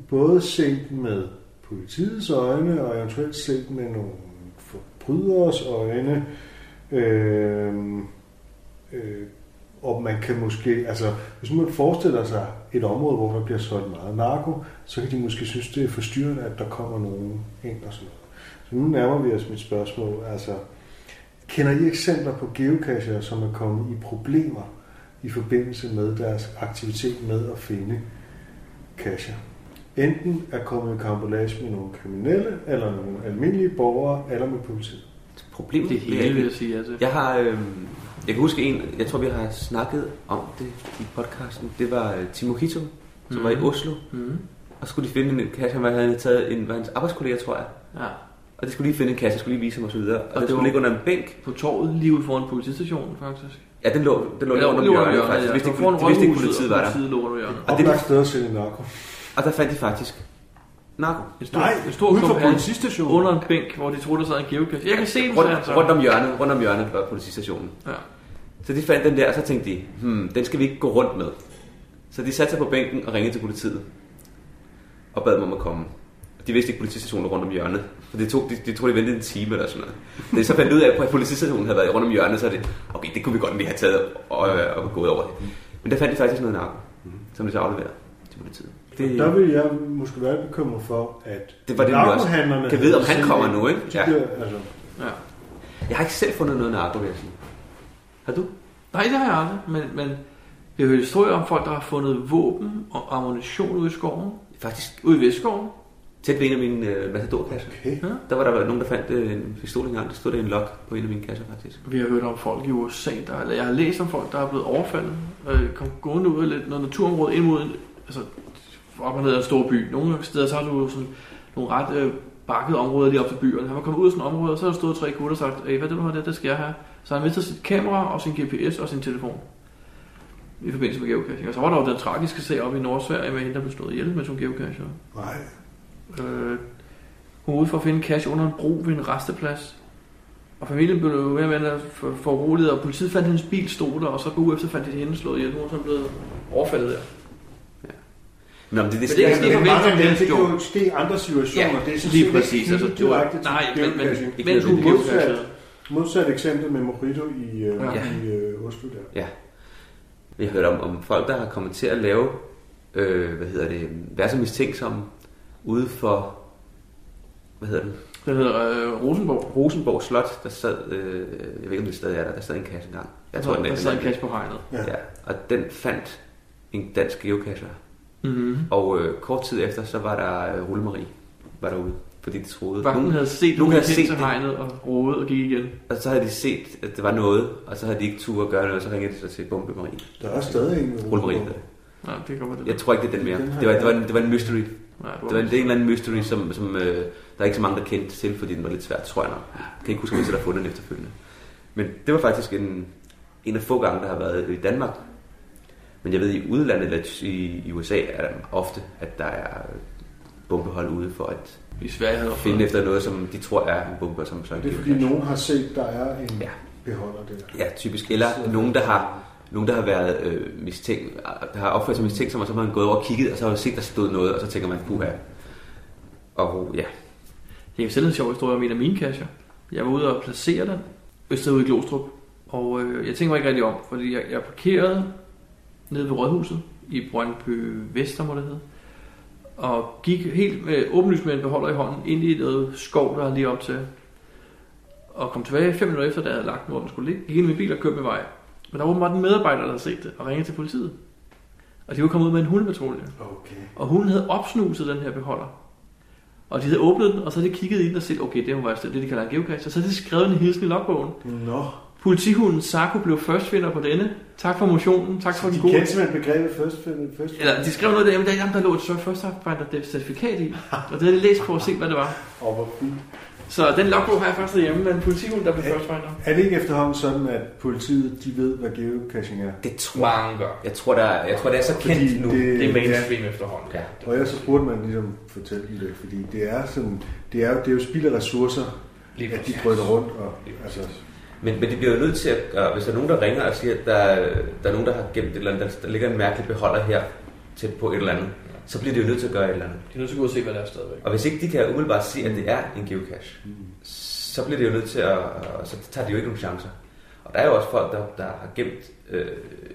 både set med politiets øjne, og eventuelt set med nogle forbryderes øjne, øh, øh, og man kan måske, altså hvis man forestiller sig et område, hvor der bliver solgt meget narko, så kan de måske synes, det er forstyrrende, at der kommer nogen ind og sådan noget. Så nu nærmer vi os mit spørgsmål. Altså, kender I eksempler på geocacher, som er kommet i problemer i forbindelse med deres aktivitet med at finde cacher? Enten er kommet i karambolage med nogle kriminelle, eller nogle almindelige borgere, eller med politiet. Problem Det hele vil jeg sige, altså. Jeg har, øh, jeg kan huske en, jeg tror vi har snakket om det i podcasten. Det var øh, Timo Kito, som mm. var i Oslo. Mm. Og så skulle de finde en kasse, han havde taget en, var hans arbejdskollega, tror jeg. Ja. Og de skulle lige finde en kasse, skulle lige vise ham og så videre. Og, og det det skulle var- ligge under en bænk. På torvet, lige ude foran politistationen, faktisk. Ja, den lå, den lå Ja, lige under hjørnet, hjørnet, faktisk. ja. De vidste Det var foran de vidste ikke, politiet og var der. Og det- Oplagt sted at sælge narko. Og der fandt de faktisk narko. En stor, Nej, en stor ude for politistationen. Under en bænk, hvor de troede, der sad en geocache. Jeg kan se den, Rundt, sagde han så. rundt om hjørnet, rundt om hjørnet var politistationen. Ja. Så de fandt den der, og så tænkte de, hmm, den skal vi ikke gå rundt med. Så de satte sig på bænken og ringede til politiet. Og bad dem om at komme. De vidste ikke, at politistationen var rundt om hjørnet. For det tog, de, de troede, de ventede en time eller sådan noget. Da de så fandt ud af, at politistationen havde været rundt om hjørnet, så er det, okay, det kunne vi godt lige have taget og, øh, og gået over det. Men der fandt de faktisk noget narko, som de så afleverede til politiet. Det, Der vil jeg måske være bekymret for, at Det var det, vi også narkohandlerne kan vide, om han kommer det. nu, ikke? Ja. altså, ja. jeg har ikke selv fundet noget narko, vil jeg sige. Har du? Nej, det har jeg aldrig, men, men vi har hørt historier om folk, der har fundet våben og ammunition ude i skoven. Faktisk Ude i Vestskoven. Tæt ved en af mine øh, matadorkasser. Okay. Der var der nogen, der fandt øh, en pistol engang. Der stod der en lok på en af mine kasser, faktisk. Vi har hørt om folk i USA, der, eller jeg har læst om folk, der er blevet overfaldet, øh, kom gående ud af lidt, noget naturområde ind mod, en, altså op og ned af en stor by. Nogle steder så har du sådan nogle ret øh, bakkede områder lige op til byerne. Han var kommet ud af sådan et område, og så har der stået tre gutter og sagt, hey, hvad er det, du har der, det skal jeg have. Så har han mistet sit kamera og sin GPS og sin telefon i forbindelse med geocaching. Og så var der jo den tragiske sag op i Nordsverige med hende, der blev slået ihjel med som geocacher. Nej. Øh, hun var ude for at finde cash under en bro ved en resteplads. Og familien blev jo mere med for, for uroliget, og politiet fandt hendes bil stod der, og så på uge efter fandt de hende slået ihjel. Hun var så blevet overfaldet der. Nå, men det, det, det sådan- for Men mange af hvem dem, som det kan jo ske i andre situationer. Ja, det er lige præcis, ikke altså, det var- direkte til nej, men- men- Mens hun nødvendigvis. geocachede. Modsat eksempel med Mojito i, øh, Ja. i øh, Oslo der. Ja. Vi har hørt om, om folk, der har kommet til at lave, øh, hvad hedder det, være så mistænksomme ude for, hvad hedder det, Det hedder øh, Rosenborg. Rosenborg Slot, der sad, øh, jeg ved ikke om det stadig er der, der sad en kasse engang. Jeg tror, der, den der sad en cash på hegnet. Ja. Ja, og den fandt en dansk geocacher. Mm-hmm. Og øh, kort tid efter, så var der øh, Rullemarie var derude, fordi de troede... Vagten nogen- havde set nogen havde set til det. hegnet og rodet og gik igen. Og så havde de set, at det var noget, og så havde de ikke tur at gøre noget, og så ringede de så til Bombe Marie. Der er stadig en. Rullemarie hedder det. Nej, det. Jeg tror ikke, det er den mere. Det var, det var, en, det var en mystery. Nej, Det var en, det er en eller anden mystery, som, som øh, der er ikke så mange, der kendte til, fordi den var lidt svært, tror jeg nok. Jeg kan ikke huske, om jeg selv har fundet den efterfølgende. Men det var faktisk en, en af få gange, der har været i Danmark. Men jeg ved, i udlandet, eller i, i USA, er der ofte, at der er bombehold ude for at I Sverige havde finde efter noget, som de tror er en bombe, som så er Det er fordi nogen har set, der er en Ja. beholder der. Ja, typisk. Eller nogen, der har, nogen, der har været øh, mistænkt, der har opført sig mistænksom, og så har man gået over og kigget, og så har man set, der stod noget, og så tænker man, puha. Og ja, Jeg kan fortælle en sjov historie om en af mine kasser. Jeg var ude og placere den østerude i Glostrup. Og øh, jeg tænkte mig ikke rigtig om, fordi jeg, jeg parkerede nede ved Rådhuset i Brøndby Vester, må det hedde. Og gik helt med åbenlyst med en beholder i hånden ind i noget skov, der er lige op til. Og kom tilbage fem minutter efter, da jeg havde lagt den, hvor den skulle ligge. Gik ind i min bil og kørte med vej. Men der var åbenbart en medarbejder, der havde set det og ringede til politiet. Og de var kommet ud med en hundepatrulje. Okay. Og hun havde opsnuset den her beholder. Og de havde åbnet den, og så havde de kigget i den og set, okay, det var det, det de kalder en geocache. Og så havde de skrevet en hilsen i logbogen. Nå. Politihunden Sarko blev førstfinder på denne. Tak for motionen. Tak for Så den de gode... kendte simpelthen begrebet først først Eller de skrev noget der, jamen, der, jamen, der lå et så first finder det certifikat i. Og det havde de læst på og set, hvad det var. Og hvor fint. Så den logbog har jeg først derhjemme med en politihund, der blev first finder. Er det ikke efterhånden sådan, at politiet de ved, hvad geocaching er? det tror gør. jeg. tror, der, er- jeg tror, det er så Fordi kendt nu. det- Det er mainstream efterhånden. Ja. Og ellers så burde man ligesom fortælle dem det, fordi det er sådan, det er, jo- det er jo spild af ressourcer, Lige at de drøner rundt. Og, altså, Men, men det bliver jo nødt til at hvis der er nogen, der ringer og siger, at der, der er nogen, der har gemt et eller andet, der, der ligger en mærkelig beholder her tæt på et eller andet, så bliver det jo nødt til at gøre et eller andet. De er nødt til at gå ud og se, hvad der er stadigvæk. Og hvis ikke de kan umiddelbart se, at det er en geocache, så bliver det jo nødt til at, så tager de jo ikke nogen chancer. Og der er jo også folk, der, der har gemt øh,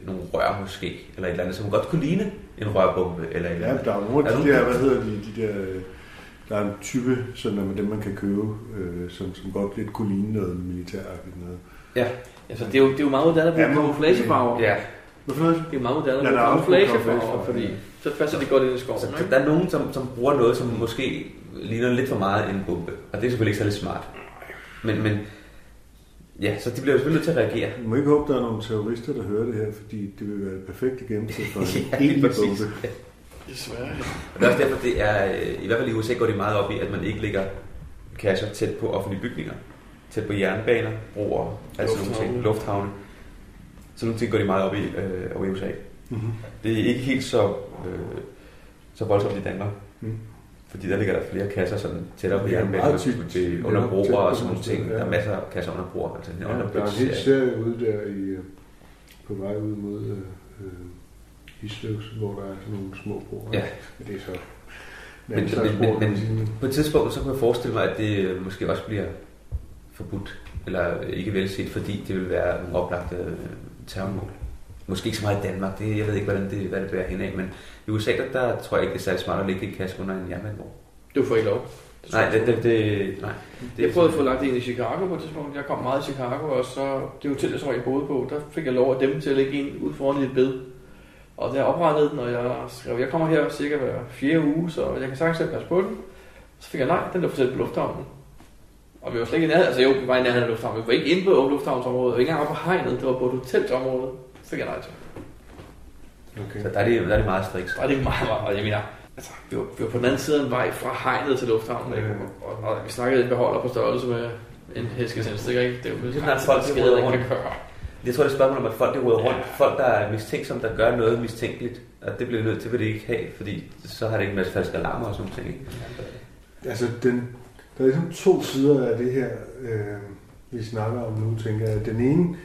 nogle rør måske, eller et eller andet, som godt kunne ligne en rørbombe, eller et eller ja, andet. der er nogle Er af de der hvad hedder de, de der, der er en type, sådan af dem man kan købe, øh, som, som godt lidt kunne ligne noget militæragtigt noget. Ja, Altså, det er jo, det er jo meget moderne at Ja, bruge men- camouflagefarver. ja. Hvorfor? Det er jo meget moderne at Ja, bruge er camouflagefarver, fordi ja. så passer det godt ind i skoven. Så ikke? der er nogen, som, som bruger noget, som måske ligner lidt for meget en bombe. Og det er selvfølgelig ikke særlig smart. Men, men ja, så de bliver jo selvfølgelig nødt til at reagere. Jeg må ikke håbe, der er nogle terrorister, der hører det her, fordi det vil være det perfekte gennemsnit for en Ja, egentlig bombe. Desværre. Og det er også derfor, det er, øh, i hvert fald i USA går de meget op i, at man ikke lægger kasser tæt på offentlige bygninger. Tæt på jernbaner, broer, altså nogle ting, Lufthavne. lufthavne. Så nogle ting går de meget op i øh, over i USA. Mm-hmm. Det er ikke helt så, øh, så voldsomt i Danmark. Mm. Fordi der ligger der flere kasser sådan tættere på er tit. ved- under Ja, broer og sådan nogle ting. noget, Der er ja. masser af kasser under broer. Altså Ja, under der er en hel serie ude der i, øh, på vej ud mod øh, øh, Isløvs, hvor der er sådan nogle små broer. Ja. Men det er så... Men, Men, men, men, på et tidspunkt, så kunne jeg forestille mig, at det øh, måske også bliver forbudt, eller ikke velset, fordi det vil være nogle oplagte øh, terrormål. Måske ikke så meget i Danmark, det, jeg ved ikke, hvordan det, hvad det bærer hen af, men i USA, der, der tror jeg ikke, det er særlig smart at lægge en kasse under en jernbanevogn. Du får ikke lov. Det Nej, det, det, det, nej. Det jeg prøvede at få lagt en i Chicago på et tidspunkt. Jeg kom meget i Chicago, og så det hotel, jeg så jeg boede på, der fik jeg lov af dem til at lægge en ud foran i et bed. Og der oprettede den, og jeg skrev, jeg kommer her cirka hver fjerde uge, så jeg kan sagtens selv passe på den. Så fik jeg nej, den der for på lufthavnen. Og vi var slet ikke i nærheden, altså jo, vi var i nærheden af lufthavnen. Vi var ikke inde på lufthavnsområdet, vi var ikke engang oppe på hegnet, det var på et hotelsområde. Så fik jeg nej til. Okay. Så der er det, der er det meget striks. Og det er meget, meget, og jeg mener, altså, vi var, vi var på den anden side af en vej fra hegnet til lufthavnen, ikke? Og, og, og, vi snakkede en beholder på størrelse med en heskesense, ikke? Det er jo Det er, når folk skade, råder den rundt. kan køre. Jeg tror, det er et spørgsmål om, at folk de råder rundt. Folk, der er mistænksomme, der gør noget mistænkeligt. Og det bliver nødt til, vil det ikke have, fordi så har det ikke en masse falske alarmer og sådan noget. Ikke? Altså, den, der er ligesom to sider af det her, øh, vi snakker om nu, tænker jeg. Den ene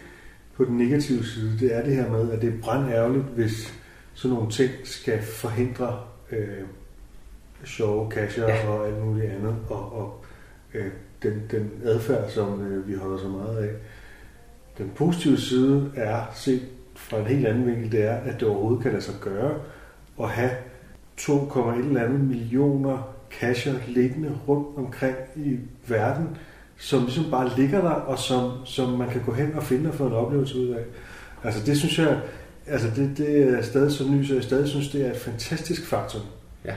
på den negative side, det er det her med, at det er brandærgerligt, hvis sådan nogle ting skal forhindre øh, sjove casher ja. og alt muligt andet, og, og øh, den, den adfærd, som øh, vi holder så meget af. Den positive side er, set fra en helt anden vinkel, det er, at det overhovedet kan lade sig gøre at have 2,1 eller andet millioner casher liggende rundt omkring i verden, som ligesom bare ligger der, og som, som man kan gå hen og finde og få en oplevelse ud af. Altså det synes jeg, altså det, det er stadig så ny, så jeg stadig synes, det er et fantastisk faktum. Ja.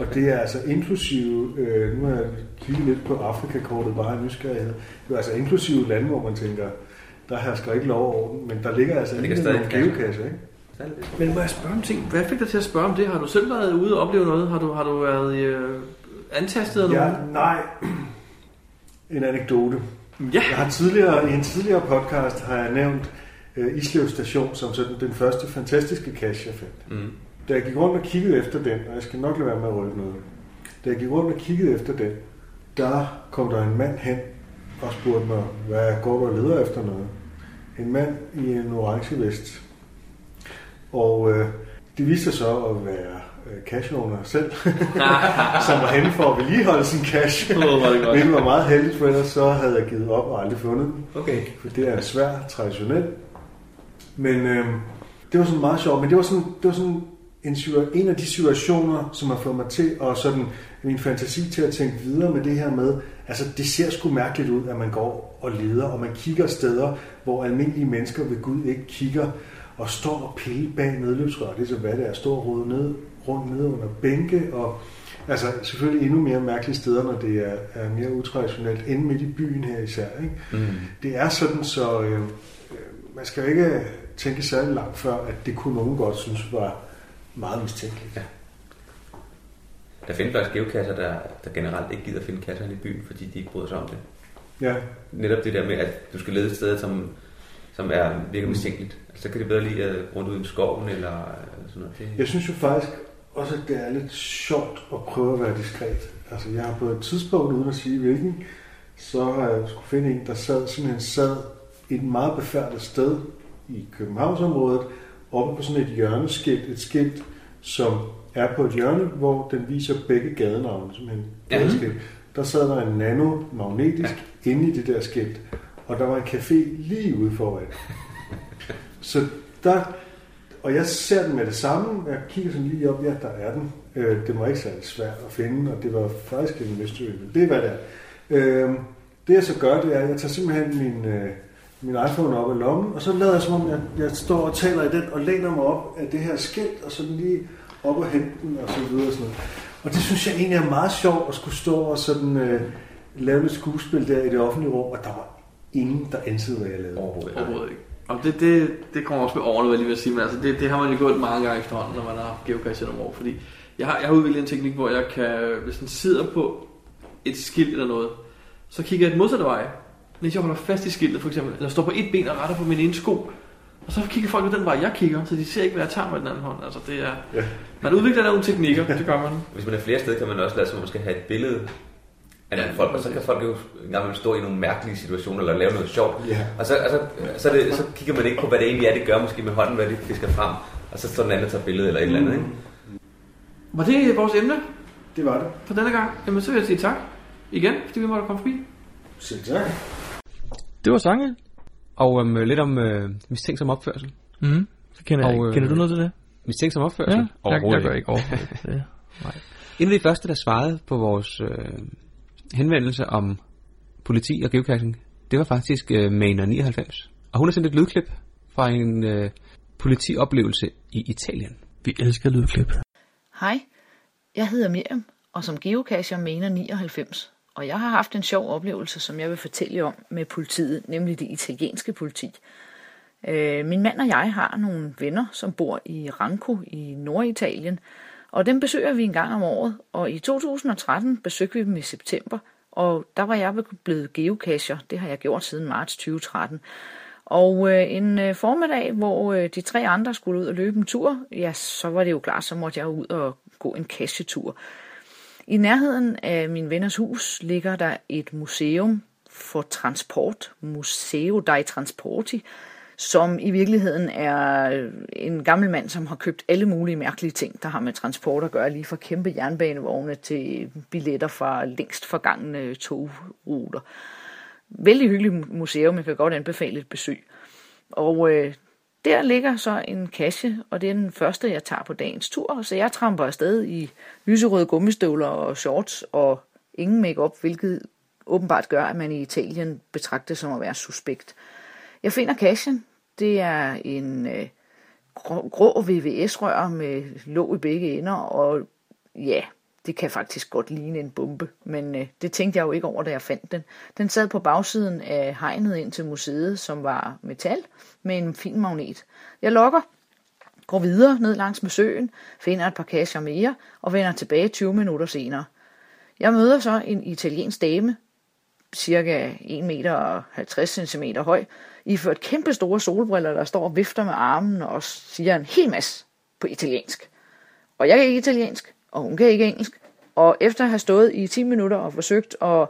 og det er altså inklusive, øh, nu har jeg kigget lidt på Afrikakortet, bare en nysgerrighed, det er altså inklusive lande, hvor man tænker, der hersker ikke lov orden, men der ligger altså Der ligger stadig cache. geocache, ikke? Men må jeg spørge om ting? Hvad fik dig til at spørge om det? Har du selv været ude og opleve noget? Har du, har du været øh, antastet af Ja, nogen? nej. En anekdote. Ja. Jeg har tidligere, i en tidligere podcast har jeg nævnt uh, Islev Station som sådan den første fantastiske cache, jeg fandt. Mm. Da jeg gik rundt og kiggede efter den, og jeg skal nok lade være med at røbe noget, da jeg gik rundt og kiggede efter den, der kom der en mand hen og spurgte mig, hvad går du og leder efter noget? En mand i en orange vest. Og øh, det viste sig så at være øh, cash-owner selv, som var henne for at vedligeholde sin cash. Det. Hvilket var meget heldigt, for ellers så havde jeg givet op og aldrig fundet den. Okay. For det er svært traditionelt. Men øh, det var sådan meget sjovt. Men det var sådan, det var sådan en, en af de situationer, som har fået mig til at sådan min fantasi til at tænke videre med det her med, altså det ser sgu mærkeligt ud, at man går og leder, og man kigger steder, hvor almindelige mennesker ved Gud ikke kigger, og står og pille bag nedløbsrør. Det er så hvad det er, står og rode ned, rundt nede under bænke, og altså selvfølgelig endnu mere mærkelige steder, når det er, er mere utraditionelt, end midt i byen her især. Ikke? Mm. Det er sådan, så øh, øh, man skal jo ikke tænke særlig langt før, at det kunne nogen godt synes var meget mistænkeligt. Ja. Der findes faktisk geokasser, der, der generelt ikke gider finde kasserne i byen, fordi de ikke bryder sig om det. Ja, Netop det der med, at du skal lede et sted, som, som er virker mistænkeligt. Altså, så kan det bedre lige at rundt ud i skoven eller øh, sådan noget. Det, jeg synes jo faktisk også, at det er lidt sjovt at prøve at være diskret. Altså jeg har på et tidspunkt, uden at sige hvilken, så har jeg skulle finde en, der sad, simpelthen sad i et meget befærdet sted i Københavnsområdet, oppe på sådan et hjørneskilt, et skilt, som er på et hjørne, hvor den viser begge gadenavne, simpelthen Ja. gadeskilt. Der sad der en nano magnetisk ja. inde i det der skilt, og der var en café lige ude foran. Så der, og jeg ser den med det samme, jeg kigger sådan lige op, ja, der er den. Øh, det var ikke særlig svært at finde, og det var faktisk en mystery, men det er hvad det er. Øh, det jeg så gør, det er, at jeg tager simpelthen min, øh, min iPhone op af lommen, og så lader jeg som om, jeg, jeg står og taler i den, og læner mig op af det her skilt, og så lige op og hente den, og så videre og sådan noget. Og det synes jeg egentlig er meget sjovt, at skulle stå og sådan øh, lave lidt skuespil der i det offentlige rum, og der var ingen, der ansede, hvad jeg lavede. overhovedet. Overhovedet ikke. Og det, det, det kommer også med årene, hvad jeg lige vil sige, men altså det, det har man jo gjort mange gange efterhånden, når man har geocache nogle år, fordi jeg har, jeg har udviklet en teknik, hvor jeg kan, hvis den sidder på et skilt eller noget, så kigger jeg den modsatte vej. Hvis jeg holder fast i skiltet for eksempel, eller står på et ben og retter på min ene sko, og så kigger folk den vej, jeg kigger, så de ser ikke, hvad jeg tager med den anden hånd. Altså det er, Ja. man udvikler nogle teknikker, det gør man. Hvis man er flere steder, kan man også lade sig måske have et billede af nogle folk, og så kan folk jo en gang imellem stå i nogle mærkelige situationer, eller lave noget sjovt. Ja. Og så, altså, så, det, så kigger man ikke på, hvad det egentlig er, det gør, måske med hånden, hvad det fisker frem, og så står den anden og tager billede eller et eller andet, ikke? Var det vores emne Det var det. for denne gang? Jamen så vil jeg sige tak igen, fordi vi måtte komme forbi. Selv tak. Det var sange. Og um, lidt om uh, mistænksom opførsel. Mm. Så kender, Og, jeg, øh, kender du noget til det? Mistænksom opførsel? jeg, jeg Overhovedet gør ikke overhovedet. Det. En af de første, der svarede på vores øh, henvendelse om politi og geocaching, det var faktisk øh, Mainer 99. Og hun har sendt et lydklip fra en øh, politioplevelse i Italien. Vi elsker lydklip. Hej, jeg hedder Miriam, og som geocacher mener 99. Og jeg har haft en sjov oplevelse, som jeg vil fortælle om med politiet, nemlig det italienske politi. Øh, min mand og jeg har nogle venner, som bor i Ranco i Norditalien, og dem besøger vi en gang om året, og i 2013 besøgte vi dem i september, og der var jeg blevet geocacher, det har jeg gjort siden marts 2013. Og øh, en øh, formiddag, hvor øh, de tre andre skulle ud og løbe en tur, ja, så var det jo klart, så måtte jeg ud og gå en cachetur. I nærheden af min venners hus ligger der et museum for transport, Museo dei Transporti, som i virkeligheden er øh, en gammel mand, som har købt alle mulige mærkelige ting, der har med transport at gøre, lige fra kæmpe jernbanevogne til billetter fra længst forgangne togruter. Vældig hyggeligt museum, jeg kan godt anbefale et besøg. Og øh, der ligger så en kasse, og det er den første, jeg tager på dagens tur, så jeg tramper afsted i lyserøde gummistøvler og shorts og ingen makeup, hvilket åbenbart gør, at man i Italien betragtes som at være suspekt. Jeg finder kassen, det er en øh, grå, grå VVS-rør med låg i begge ender, og ja, det kan faktisk godt ligne en bombe, men øh, det tænkte jeg jo ikke over, da jeg fandt den. Den sad på bagsiden af hegnet ind til museet, som var metal, med en fin magnet. Jeg lokker, går videre ned langs med søen, finder et par kasser mere, og vender tilbage 20 minutter senere. Jeg møder så en italiensk dame, cirka 1 meter og i ført kæmpe store solbriller, der står og vifter med armen og siger en hel masse på italiensk. Og jeg kan ikke italiensk, og hun kan ikke engelsk. Og efter at have stået i 10 minutter og forsøgt at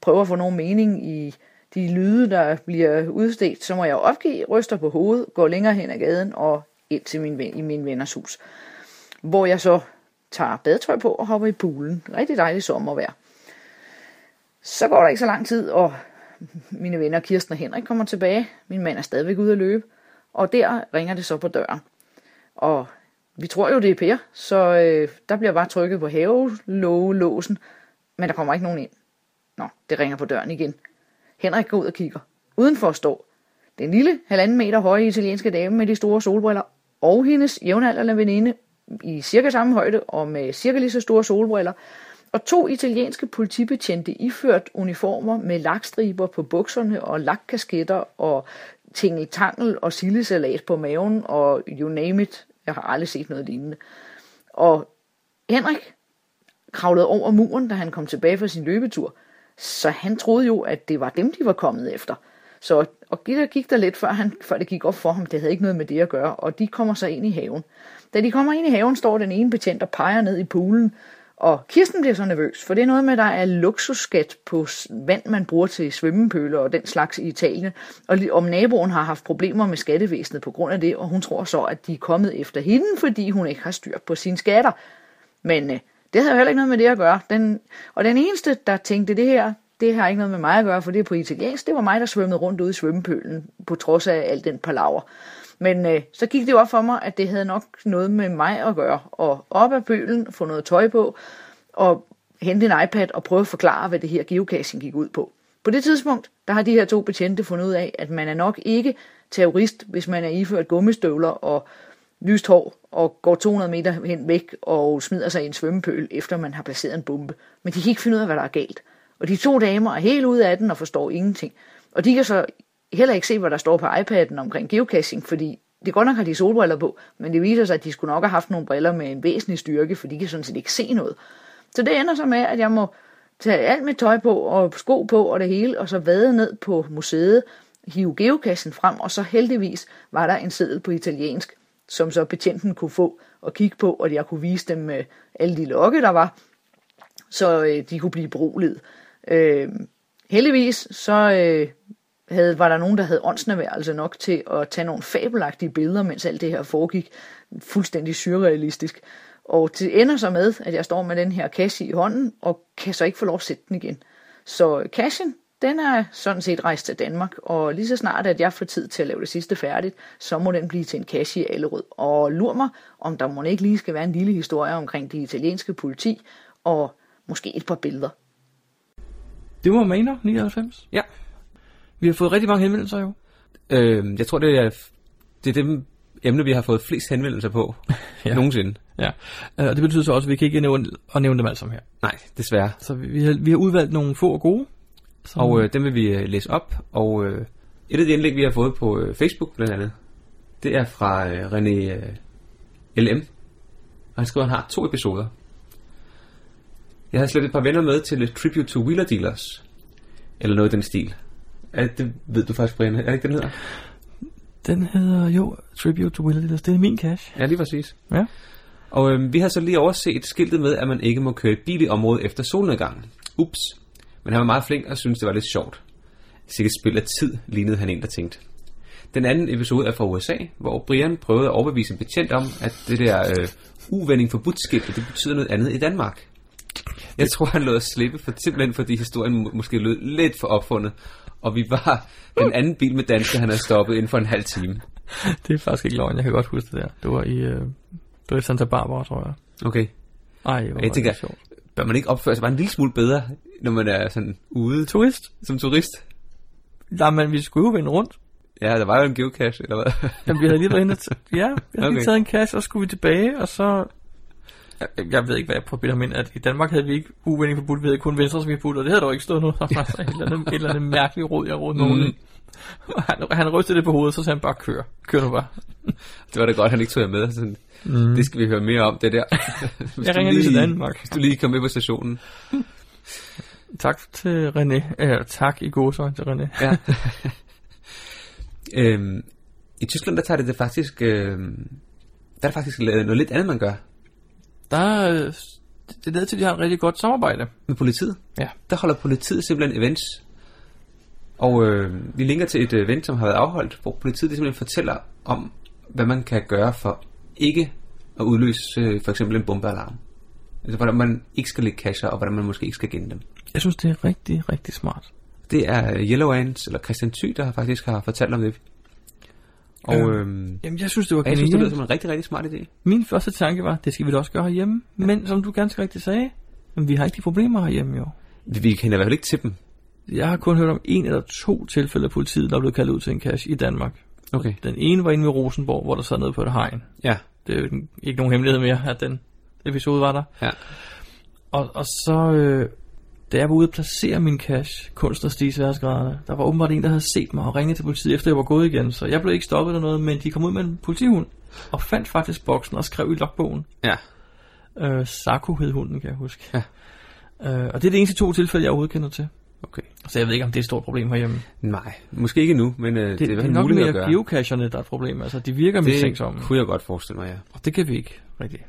prøve at få nogen mening i de lyde, der bliver udstedt, så må jeg opgive, ryster på hovedet, går længere hen ad gaden og ind til min ven, i min venners hus. Hvor jeg så tager badetøj på og hopper i poolen. Rigtig dejlig sommervejr. Så går der ikke så lang tid, og mine venner Kirsten og Henrik kommer tilbage. Min mand er stadigvæk ude at løbe. Og der ringer det så på døren. Og vi tror jo, det er Per, så øh, der bliver bare trykket på havelåsen, men der kommer ikke nogen ind. Nå, det ringer på døren igen. Henrik går ud og kigger. Udenfor står den lille, halvanden meter høje italienske dame med de store solbriller, og hendes jævnaldrende veninde i cirka samme højde og med cirka lige så store solbriller, og to italienske politibetjente iført uniformer med lakstriber på bukserne og lakkasketter og tingeltangel og sildesalat på maven og you name it. Jeg har aldrig set noget lignende. Og Henrik kravlede over muren, da han kom tilbage fra sin løbetur. Så han troede jo, at det var dem, de var kommet efter. Så, og Gitter gik der lidt, før, han, før det gik op for ham. Det havde ikke noget med det at gøre. Og de kommer så ind i haven. Da de kommer ind i haven, står den ene betjent og peger ned i poolen. Og Kirsten bliver så nervøs, for det er noget med, at der er luksusskat på vand, man bruger til svømmepøler og den slags i Italien. Og om naboen har haft problemer med skattevæsenet på grund af det, og hun tror så, at de er kommet efter hende, fordi hun ikke har styr på sine skatter. Men øh, det havde jo heller ikke noget med det at gøre. Den, og den eneste, der tænkte det her, det har ikke noget med mig at gøre, for det er på italiensk. Det var mig, der svømmede rundt ude i svømmepølen, på trods af al den palaver. Men øh, så gik det op for mig, at det havde nok noget med mig at gøre. Og op af bølen, få noget tøj på, og hente en iPad og prøve at forklare, hvad det her geocaching gik ud på. På det tidspunkt, der har de her to betjente fundet ud af, at man er nok ikke terrorist, hvis man er iført gummistøvler og lyst hår og går 200 meter hen væk og smider sig i en svømmepøl, efter man har placeret en bombe. Men de kan ikke finde ud af, hvad der er galt. Og de to damer er helt ude af den og forstår ingenting. Og de kan så heller ikke se, hvad der står på iPad'en omkring geocaching, fordi det godt nok har de solbriller på, men det viser sig, at de skulle nok have haft nogle briller med en væsentlig styrke, for de kan sådan set ikke se noget. Så det ender så med, at jeg må tage alt mit tøj på og sko på og det hele, og så vade ned på museet, hive geocachen frem, og så heldigvis var der en seddel på italiensk, som så betjenten kunne få og kigge på, og jeg kunne vise dem øh, alle de lokke, der var, så øh, de kunne blive beroliget. Øh, heldigvis så øh, havde, var der nogen, der havde åndsnærværelse nok til at tage nogle fabelagtige billeder, mens alt det her foregik fuldstændig surrealistisk. Og det ender så med, at jeg står med den her kasse i hånden, og kan så ikke få lov at sætte den igen. Så kassen, den er sådan set rejst til Danmark, og lige så snart, at jeg får tid til at lave det sidste færdigt, så må den blive til en kasse i Allerød. Og lur mig, om der må ikke lige skal være en lille historie omkring det italienske politi, og måske et par billeder. Det var Maner 99. Ja. Vi har fået rigtig mange henvendelser jo. Øh, jeg tror, det er, det er det emne, vi har fået flest henvendelser på Ja. nogensinde. Ja, øh, og det betyder så også, at vi kan ikke nævne, at nævne dem alle sammen her. Nej, desværre. Så vi, vi, har, vi har udvalgt nogle få og gode. Som, Og øh, dem vil vi øh, læse op, og øh, et af de indlæg, vi har fået på øh, Facebook blandt andet, det er fra øh, René øh, LM, og han skriver, at han har to episoder. Jeg har slet et par venner med til et tribute to Wheeler Dealers, eller noget i den stil. Er, det ved du faktisk, Brian. Er det ikke, den hedder? Den hedder jo Tribute to Willie Dealers. Det er min cash. Ja, lige præcis. Ja. Og øh, vi har så lige overset skiltet med, at man ikke må køre bil i området efter solnedgangen. Ups. Men han var meget flink og syntes, det var lidt sjovt. Sikkert spil af tid, lignede han en, der tænkte. Den anden episode er fra USA, hvor Brian prøvede at overbevise en betjent om, at det der øh, uvending forbudt skilt, det betyder noget andet i Danmark. Jeg tror, han lod os slippe, for, simpelthen fordi historien må- måske lød lidt for opfundet, og vi var den anden bil med dansker, han havde stoppet inden for en halv time. Det er faktisk ikke løgn. Jeg kan godt huske det der. Det var i, øh, det var i Santa Barbara, tror jeg. Okay. Ej, hvor Jeg tænker, det sjovt. bør man ikke opføre sig bare en lille smule bedre, når man er sådan ude Turist? som turist? Nej, men vi skulle jo vende rundt. Ja, der var jo en geocache, eller hvad? Jamen, vi havde lige været inde t- Ja, vi havde okay. Lige taget en cash, og så skulle vi tilbage, og så... Jeg, jeg ved ikke, hvad jeg prøver at men at i Danmark havde vi ikke uvending forbudt, vi havde kun venstre som forbudt, og det havde jo ikke stået noget. Der var så et eller andet, et eller andet mærkeligt råd, jeg rådede nogen. Mm. Han, han rystede det på hovedet, så sagde han bare, kør. Kør nu bare. Det var da godt, han ikke tog med. Sådan, mm. Det skal vi høre mere om, det der. Hvis Jeg ringer lige til Danmark. Hvis du lige kom med på stationen. Tak til René. Ja, tak i gåsøjne til René. Ja. øhm, I Tyskland, der tager det, det faktisk... Øhm, der er faktisk noget lidt andet, man gør Der er, øh, det er lavet til, at de har et rigtig godt samarbejde. med politiet. Ja. Der holder politiet simpelthen events. Og øh, vi linker til et event, som har været afholdt, hvor politiet det simpelthen fortæller om, hvad man kan gøre for ikke at udløse øh, for eksempel en bombealarm. Altså hvordan man ikke skal lægge kasser, og hvordan man måske ikke skal gemme dem. Jeg synes, det er rigtig, rigtig smart. Det er Yellow Ants, eller Christian Thy, der faktisk har fortalt om det. Og Øh, øhm, Jamen, jeg synes, det var jeg synes, det lyder som en rigtig, rigtig smart idé. Min første tanke var, det skal vi da også gøre herhjemme. Ja. Men som du ganske rigtigt sagde, men vi har ikke de problemer herhjemme jo. Vi, vi kender i hvert fald ikke til dem. Jeg har kun hørt om en eller to tilfælde af politiet, der er blevet kaldt ud til en cash i Danmark. Okay. Den ene var inde ved Rosenborg, hvor der sad noget på et hegn. Ja. Det er jo ikke- ikke nogen hemmelighed mere, at den episode var der. Ja. Og, og så, øh, da jeg var ude at placere min cash, kunst og stige sværhedsgraderne, der var åbenbart en, der havde set mig og ringet til politiet, efter jeg var gået igen. Så jeg blev ikke stoppet eller noget, men de kom ud med en politihund, og fandt faktisk boksen og skrev i logbogen. Ja. Øh, Sako hed hunden, kan jeg huske. Ja. Øh, og det er det eneste to tilfælde, jeg overhovedet kender til. Okay. Så jeg ved ikke, om det er et stort problem herhjemme. Nej, måske ikke nu, men øh, det, Det, det er det, det er nok muligt at mere gøre. geocacherne, der er et problem. Altså, de virker mistænksomme. Det kunne jeg godt forestille mig, ja. Og det kan vi ikke rigtig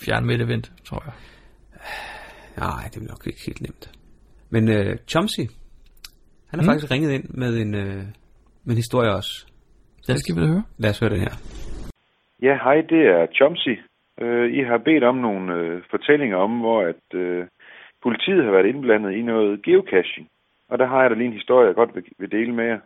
fjerne med et event, tror jeg. Nej, det er nok ikke helt nemt. Men øh, Chomsky, han har Mm. faktisk ringet ind med en, øh, med en historie også. Den skal vi da høre. Lad os høre den her. Ja, hej, det er Chomsy. Uh, I har bedt om nogle uh, fortællinger om, hvor at uh, politiet har været indblandet i noget geocaching. Og der har jeg da lige en historie, jeg godt vil, vil dele med jer.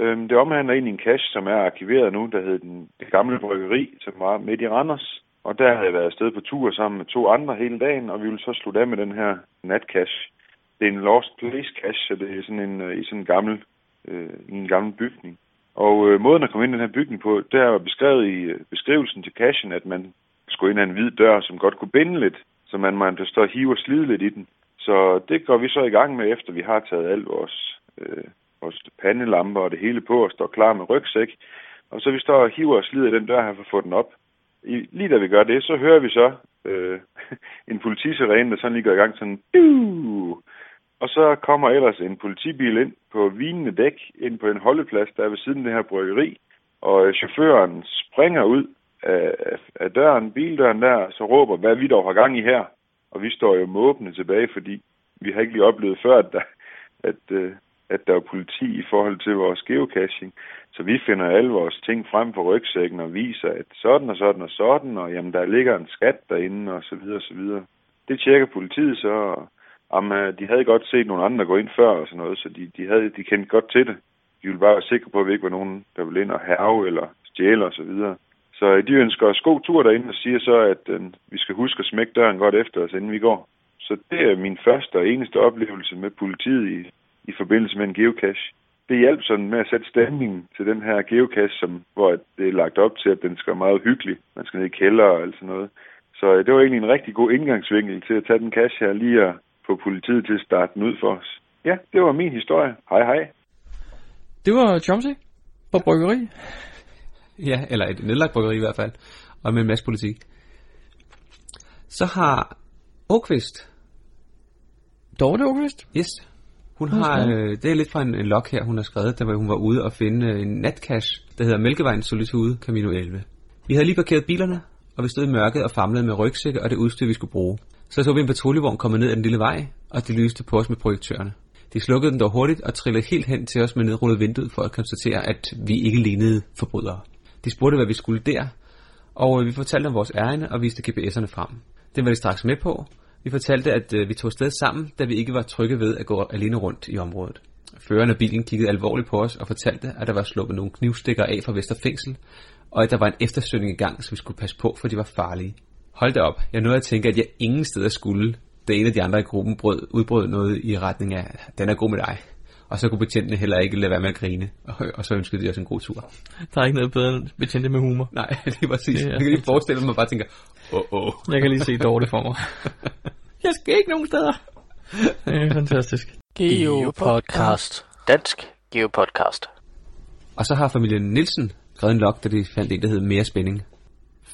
Uh, det omhandler egentlig en cache, som er arkiveret nu, der hedder den, det gamle bryggeri, som var midt i Randers. Og der havde jeg været afsted på tur sammen med to andre hele dagen, og vi ville så slutte af med den her natcache. Det er en Lost Place cache, så det er sådan en, øh, i sådan en gammel, øh, en gammel bygning. Og øh, måden at komme ind i den her bygning på, det er beskrevet i øh, beskrivelsen til cashen, at man skulle ind ad en hvid dør, som godt kunne binde lidt, så man måtte stå og hive og slide lidt i den. Så det går vi så i gang med, efter vi har taget alt vores, øh, vores pandelamper og det hele på og står klar med rygsæk. Og så vi står og hiver og slider i den dør her for at få den op. I, lige da vi gør det, så hører vi så øh, en politisirene, der sådan lige går i gang sådan, Og så kommer ellers en politibil ind på vinende dæk, ind på en holdeplads, der er ved siden af det her bryggeri. Og øh, chaufføren springer ud af, af, døren, bildøren der, så råber, hvad vi dog har gang i her. Og vi står jo måbende tilbage, fordi vi har ikke lige oplevet før, at der, at, øh, at der er politi i forhold til vores geocaching. Så vi finder alle vores ting frem på rygsækken og viser, at sådan og sådan og sådan, og jamen, der ligger en skat derinde, og så videre og så videre. Det tjekker politiet så, og om, øh, de havde godt set nogle andre gå ind før og sådan noget, så de, de, havde, de kendte godt til det. De ville bare være sikre på, at vi ikke var nogen, der ville ind og herve eller stjæle og så videre. Så øh, de ønsker os god tur derinde og siger så, at øh, vi skal huske at smække døren godt efter os, inden vi går. Så det er min første og eneste oplevelse med politiet i, i forbindelse med en geocache. Det hjalp sådan med at sætte stemningen til den her geocache, som, hvor det er lagt op til, at den skal være meget hyggelig. Man skal ned i kælder og alt sådan noget. Så øh, det var egentlig en rigtig god indgangsvinkel til at tage den cash her lige at få politiet til at starte den ud for os. Ja, det var min historie. Hej hej. Det var Chomsey på bryggeri. Ja, eller et nedlagt bryggeri i hvert fald. Og med en masse politik. Så har Åkvist. Dorte Åkvist? Yes. Hun har øh, det er lidt fra en, en log her, hun har skrevet, hvor hun var ude og finde øh, en natcash, der hedder Mælkevejen Solitude Camino 11. Vi havde lige parkeret bilerne, og vi stod i mørket og famlede med rygsække og det udstyr, vi skulle bruge. Så så vi en patruljevogn komme ned ad den lille vej, og de lyste på os med projektørerne. De slukkede den dog hurtigt og trillede helt hen til os med nedrullet vinduet for at konstatere, at vi ikke lignede forbrydere. De spurgte, hvad vi skulle der, og vi fortalte om vores ærne og viste GPS'erne frem. Det var de straks med på. Vi fortalte, at øh, vi tog sted sammen, da vi ikke var trygge ved at gå alene rundt i området. Føreren af bilen kiggede alvorligt på os og fortalte, at der var sluppet nogle knivstikker af fra Vesterfængsel, og at der var en eftersøgning i gang, så vi skulle passe på, for de var farlige. Hold da op, jeg nåede at tænke, at jeg ingen steder skulle, da en af de andre i gruppen brød, udbrød noget i retning af, den er god med dig. Og så kunne betjentene heller ikke lade være med at grine, og, og så ønskede de os en god tur. Der er ikke noget bedre end betjente med humor. Nej, det er præcis. Det er Jeg kan lige forestille mig, at man bare tænker, åh, oh, åh. Oh. Jeg kan lige se Dorte for mig. Jeg skal ikke nogen steder. Det er fantastisk. Geo Podcast. Dansk Geo Podcast. Og så har familien Nielsen skrevet en log, da de fandt en, der hed Mere Spænding.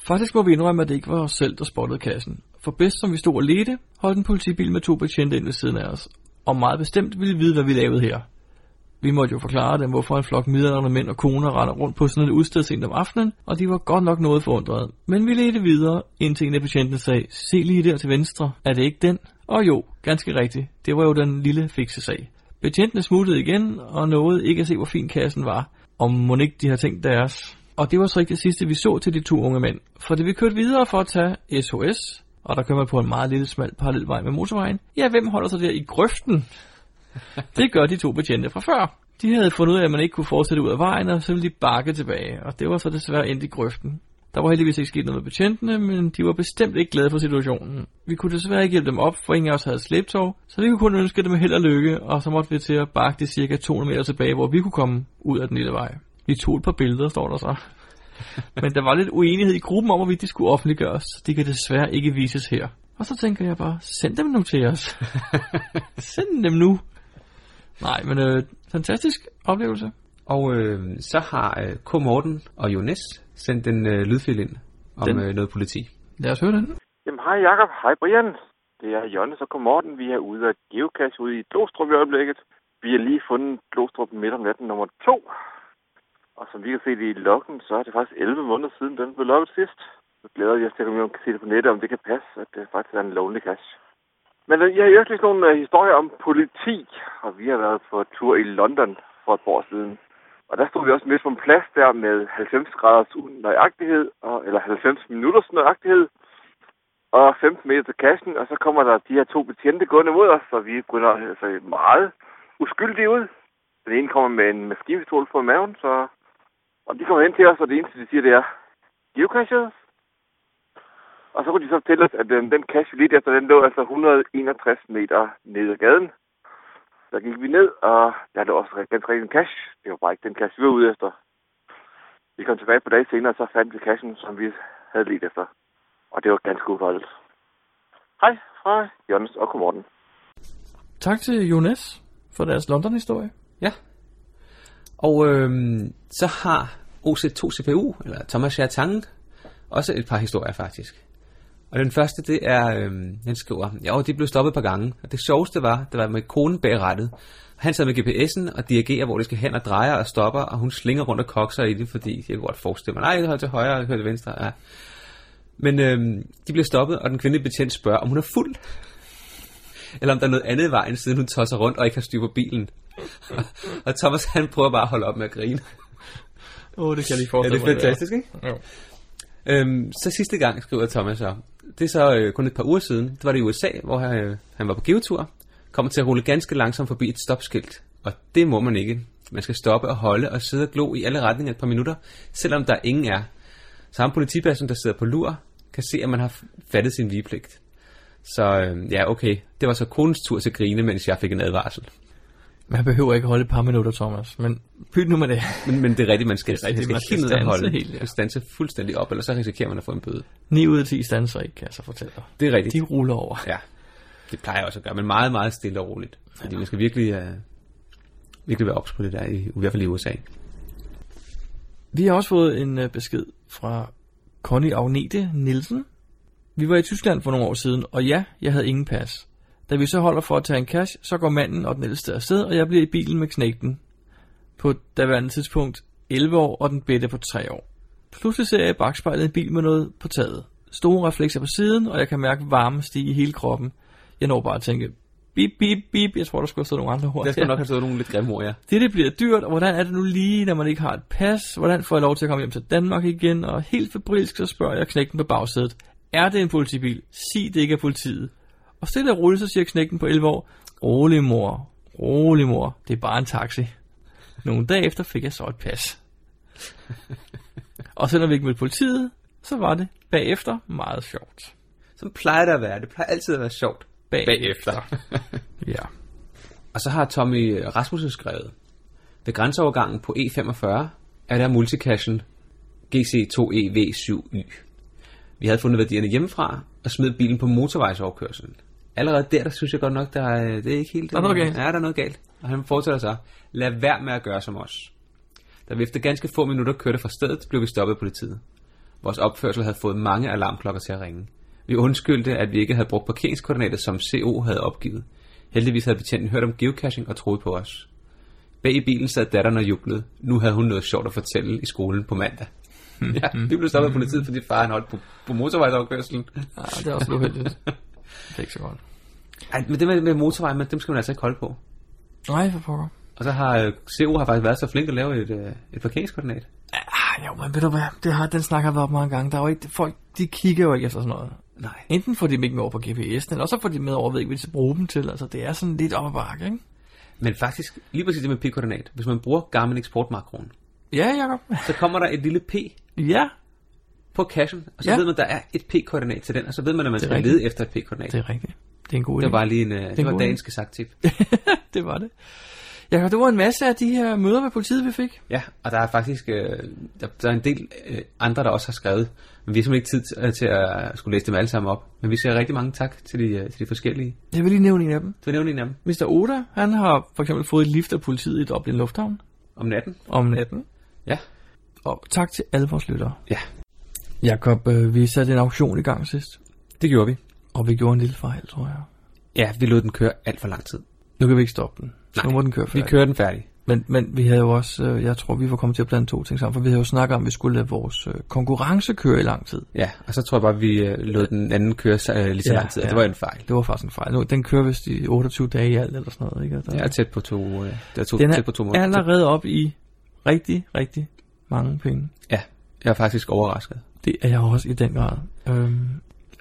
Faktisk må vi indrømme, at det ikke var os selv, der spottede kassen. For bedst som vi stod og ledte, holdt en politibil med to betjente ind ved siden af os. Og meget bestemt ville vide, hvad vi lavede her. Vi måtte jo forklare dem, hvorfor en flok midaldrende mænd og koner render rundt på sådan et udsted sent om aftenen, og de var godt nok noget forundrede. Men vi ledte videre, indtil en af betjentene sagde, se lige der til venstre, er det ikke den? Og jo, ganske rigtigt, det var jo den lille fikse sag. Betjentene smuttede igen, og nåede ikke at se, hvor fin kassen var, om må ikke de har tænkt deres. Og det var så ikke det sidste, vi så til de to unge mænd. For da vi kørte videre for at tage SOS, og der kører man på en meget lille smal parallelvej med motorvejen, ja, hvem holder sig der i grøften? Det gør de to betjente fra før. De havde fundet ud af, at man ikke kunne fortsætte ud af vejen, og så ville de bakke tilbage, og det var så desværre endt i grøften. Der var heldigvis ikke sket noget med betjentene, men de var bestemt ikke glade for situationen. Vi kunne desværre ikke hjælpe dem op, for ingen af os havde slæbtog, så vi kunne kun ønske dem held og lykke, og så måtte vi til at bakke de cirka 200 meter tilbage, hvor vi kunne komme ud af den lille vej. Vi tog et par billeder, står der så. Men der var lidt uenighed i gruppen om, hvorvidt de skulle offentliggøres. De kan desværre ikke vises her. Og så tænker jeg bare, send dem nu til os. send dem nu. Nej, men øh, fantastisk oplevelse. Og øh, så har øh, K. Morten og Jonas sendt en øh, lydfil ind om Den. øh, noget politi. Lad os høre den. Jamen, hej Jakob. Hej Brian. Det er Jonna og Morten. Vi er ude af geocache ude i Glostrup i øjeblikket. Vi har lige fundet Glostrup midt om natten nummer to. Og som vi kan se det i loggen, så er det faktisk 11 måneder siden, den blev logget sidst. Så glæder jeg os til at vi kan se det på nettet, om det kan passe, at det faktisk er en lonely cash. Men øh, jeg har også nogle uh, historier om politi, og vi har været på tur i London for et par år siden. Og der stod vi også midt på en plads der med 90 graders nøjagtighed, og, eller 90 minutters nøjagtighed, og 15 meter til kassen, og så kommer der de her to betjente gående mod os, og vi begynder altså meget uskyldige ud. Den ene kommer med en maskinpistol på maven, så... Og de kommer hen til os, og det eneste, de siger, det er, geocaches? Og så kunne de så fortælle os, at den, den cache, vi lige efter, den lå altså 161 meter nede ad gaden. Så gik vi ned, og der lå også ganske rigtig en cache. Det var bare ikke den cache, vi var ude efter. Vi kom tilbage på dage senere, og så fandt vi cachen, som vi havde lidt efter. Og det var ganske udholdet. Hej fra Jons og Morten. Tak til Jonas for deres London-historie. Ja. Og øh, så har OC2 CPU, eller Thomas Chartang, også et par historier faktisk. Og den første, det er, øh, han skriver, ja, de blev stoppet et par gange. Og det sjoveste var, det var med konen bag rettet. Han sad med GPS'en og dirigerer, hvor det skal hen og drejer og stopper, og hun slinger rundt og kokser i det, fordi jeg kan godt forestille mig, nej, jeg til højre, jeg til venstre. Ja. Men øh, de bliver stoppet, og den kvindelige betjent spørger, om hun er fuld. Eller om der er noget andet i vejen, siden hun tosser rundt og ikke har styr på bilen. og Thomas, han prøver bare at holde op med at grine. Åh, oh, det kan jeg lige Ja, forestille det er fantastisk, ikke? Jo. Øhm, så sidste gang, skriver Thomas så, det er så øh, kun et par uger siden, det var det i USA, hvor han, øh, han var på geotur, kommer til at rulle ganske langsomt forbi et stopskilt, og det må man ikke. Man skal stoppe og holde og sidde og glo i alle retninger et par minutter, selvom der ingen er. Så ham politipersonen, der sidder på lur, kan se, at man har fattet sin vigepligt. Så øh, ja, okay, det var så konens tur til at grine, mens jeg fik en advarsel. Man behøver ikke holde et par minutter, Thomas, men pyt nu med det. Men, men det er rigtigt, man skal, Det er man rigtigt, skal man skal standse holde. helt, ja. Standse fuldstændig op, ellers så risikerer man at få en bøde. 9 ud af 10 standser ikke, kan jeg så fortælle dig. Det er rigtigt. De ruller over. Ja, det plejer jeg også at gøre, men meget, meget stille og roligt. Fordi man skal virkelig, uh, virkelig være ops på det der, i, i hvert fald i USA. Vi har også fået en uh, besked fra Connie Agnete Nielsen. Vi var i Tyskland for nogle år siden, og ja, jeg havde ingen pas. Da vi så holder for at tage en cash, så går manden og den ældste afsted, og jeg bliver i bilen med knægten. På daværende tidspunkt 11 år, og den bedte på 3 år. Pludselig ser jeg i bagspejlet en bil med noget på taget. Store reflekser på siden, og jeg kan mærke varme stige i hele kroppen. Jeg når bare at tænke, bip, bip, bip. Jeg tror, der skulle have stået nogle andre ord. Der skal nok have stået nogle lidt grimme ord, ja. Det, det bliver dyrt, og hvordan er det nu lige, når man ikke har et pas? Hvordan får jeg lov til at komme hjem til Danmark igen? Og helt febrilsk, så spørger jeg knægten på bagsædet. Er det en politibil? Sig det ikke er politiet. Og stille og roligt, så siger knægten på 11 år. Rolig mor, rolig mor, det er bare en taxi. Nogle dage efter fik jeg så et pas. og selvom vi ikke mødte politiet, så var det bagefter meget sjovt. Så plejer det at være. Det plejer altid at være sjovt. Bagefter. ja. Og så har Tommy Rasmussen skrevet, ved grænseovergangen på E45 er der multicashen GC2EV7Y. Vi havde fundet værdierne hjemmefra og smidt bilen på motorvejsoverkørselen. Allerede der, der synes jeg godt nok, der er, det er ikke helt... Der er noget galt. Ja, der er noget galt. Og han fortsætter så. Lad være med at gøre som os. Da vi efter ganske få minutter kørte fra stedet, blev vi stoppet af politiet. Vores opførsel havde fået mange alarmklokker til at ringe. Vi undskyldte, at vi ikke havde brugt parkeringskoordinatet, som CO havde opgivet. Heldigvis havde betjenten hørt om geocaching og troet på os. Bag i bilen sad datteren og jublede. Nu havde hun noget sjovt at fortælle i skolen på mandag. ja, vi blev stoppet af politiet, fordi far han holdt på, på motorvejsoverkørselen. ja, det er også uheldigt. Det er ikke så godt. Ej, men det med, med motorvej, men dem skal man altså ikke holde på. Nej, for pokker. Og så har øh, CO har faktisk været så flink at lave et, øh, et parkeringskoordinat. Ah, jo, men ved du hvad, det har, den snak har været op mange gange. Der er jo ikke, folk, de kigger jo ikke efter sådan noget. Nej. Enten får de dem ikke med over på GPS'en, eller også får de dem med over, ved ikke, hvad de skal bruge dem til. Altså, det er sådan lidt op ad bakke, ikke? Men faktisk, lige præcis det med p-koordinat. Hvis man bruger Garmin eksportmakroen, Ja, Jacob. så kommer der et lille p Ja, på cachen, og så Ja. ved man, at der er et p-koordinat til den, og så ved man, at man Det skal rigtigt. lede efter et p-koordinat. det er rigtigt. Det er en god Det idé. var bare lige en, øh, det en var dagens gesagt-tip. det var det. Jacob, det var en masse af de her møder med politiet, vi fik. Ja, og der er faktisk øh, der, der er en del øh, andre, der også har skrevet, men vi har simpelthen ikke tid til, til at skulle læse dem alle sammen op. Men vi siger rigtig mange tak til de, øh, til de forskellige. Jeg vil lige nævne en af dem. Så nævne en af dem Mr. Oda, han har for eksempel fået et lift af politiet i Dublin Lufthavn om natten. om natten. Ja. Og tak til alle vores lyttere. Ja. Jakob, øh, vi satte en auktion i gang sidst, Det gjorde vi. og vi gjorde en lille fejl, tror jeg. Ja, vi lod den køre alt for lang tid. Nu kan vi ikke stoppe den. Nej, nu må den køre Vi færdig. kører den færdig. Men, men vi havde jo også, øh, jeg tror, vi var kommet til at blande to ting sammen, for vi havde jo snakket om, at vi skulle lade vores øh, konkurrence køre i lang tid. Ja, og så tror jeg bare, vi øh, lod den anden køre øh, lige så Ja, lang tid. Ja. ja. Det var en fejl. Det var faktisk en fejl. Nu, den kører vist i 28 dage i alt, eller sådan noget, ikke? Og Der, Jeg er tæt på to, øh, det er to, den tæt på to er måneder. allerede op i rigtig, rigtig mange penge. Ja, jeg er faktisk overrasket. Det er jeg også i den grad. Øhm,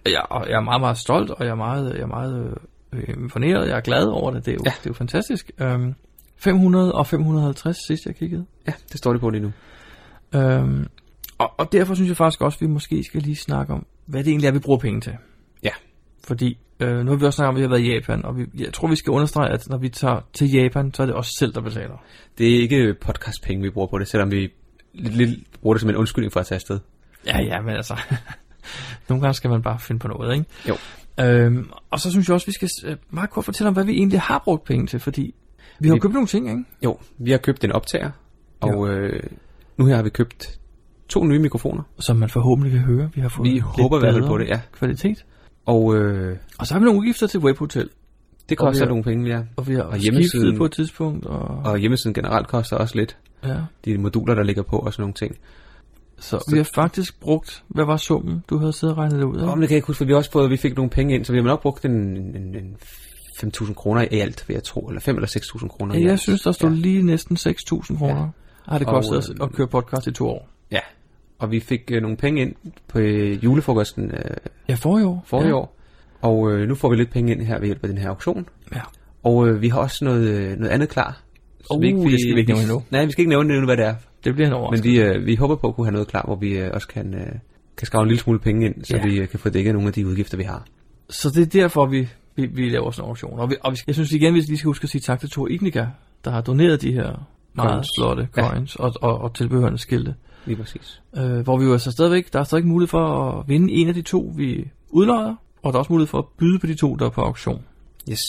jeg, og jeg er meget, meget stolt, og jeg er meget, jeg er meget øh, imponeret. Jeg er glad over det. Det er jo, Ja. det er jo fantastisk. Øhm, 500 og 550 sidst jeg kiggede. Ja, det står det på lige nu. Øhm, og, og derfor synes jeg faktisk også, at vi måske skal lige snakke om, hvad det egentlig er, vi bruger penge til. Ja. Fordi øh, nu har vi også snakket om, at vi har været i Japan, og vi, jeg tror, vi skal understrege, at når vi tager til Japan, så er det os selv, der betaler. Det er ikke podcastpenge, vi bruger på det, selvom vi lidt, lidt bruger det som en undskyldning for at tage afsted. Ja, ja, men altså, nogle gange skal man bare finde på noget, ikke? Jo. Øhm, og så synes jeg også, vi skal øh, meget kort fortælle om, hvad vi egentlig har brugt penge til, fordi vi har Vi- købt nogle ting, ikke? Jo, vi har købt en optager, og øh, nu her har vi købt to nye mikrofoner. Som man forhåbentlig vil høre. Vi har fået Vi håber i hvert fald på det, ja. Kvalitet. Og øh, Og så har vi nogle udgifter til Webhotel, det koster har- nogle penge, ja. og vi har Og hjemmesiden- på et tidspunkt, og, og Og hjemmesiden generelt koster også lidt. ja. De moduler, der ligger på og sådan nogle ting. Så vi har faktisk brugt, hvad var summen, du havde siddet og regnet det ud af? Om det kan jeg ikke huske, for vi har også fået, vi fik nogle penge ind, så vi har nok brugt en, en, en, en 5.000 kroner i alt, vil jeg tro, eller 5 eller 6.000 kroner i Ja, alt. jeg synes, der stod ja. lige næsten 6.000 kroner. Ja. Har det kostet os øh, at køre podcast i to år? Ja, og vi fik øh, nogle penge ind på øh, julefrokosten øh, Ja, forrige år. forrige ja. år, og øh, nu får vi lidt penge ind her ved hjælp af den her auktion. Ja. Og øh, vi har også noget, øh, noget andet klar. Så Uh, det skal vi ikke nævne endnu. Nej, vi skal ikke nævne det endnu, hvad det er. Det bliver en Men overraskelse. vi, øh, vi håber på at kunne have noget klar, hvor vi øh, også kan, øh, kan skave en lille smule penge ind, så Ja. vi øh, kan få dækket nogle af de udgifter, vi har. Så det er derfor, vi, vi, vi laver sådan en auktion. Og, vi, og vi, jeg synes igen, hvis vi lige skal huske at sige tak til Tor Ignika, der har doneret de her meget Coins. flotte Ja. coins og, og, og tilbehørende skilte. Lige præcis. Øh, hvor vi jo altså stadigvæk, der er stadig mulighed for at vinde en af de to, vi udlodder, og der er også mulighed for at byde på de to, der er på auktion. Yes,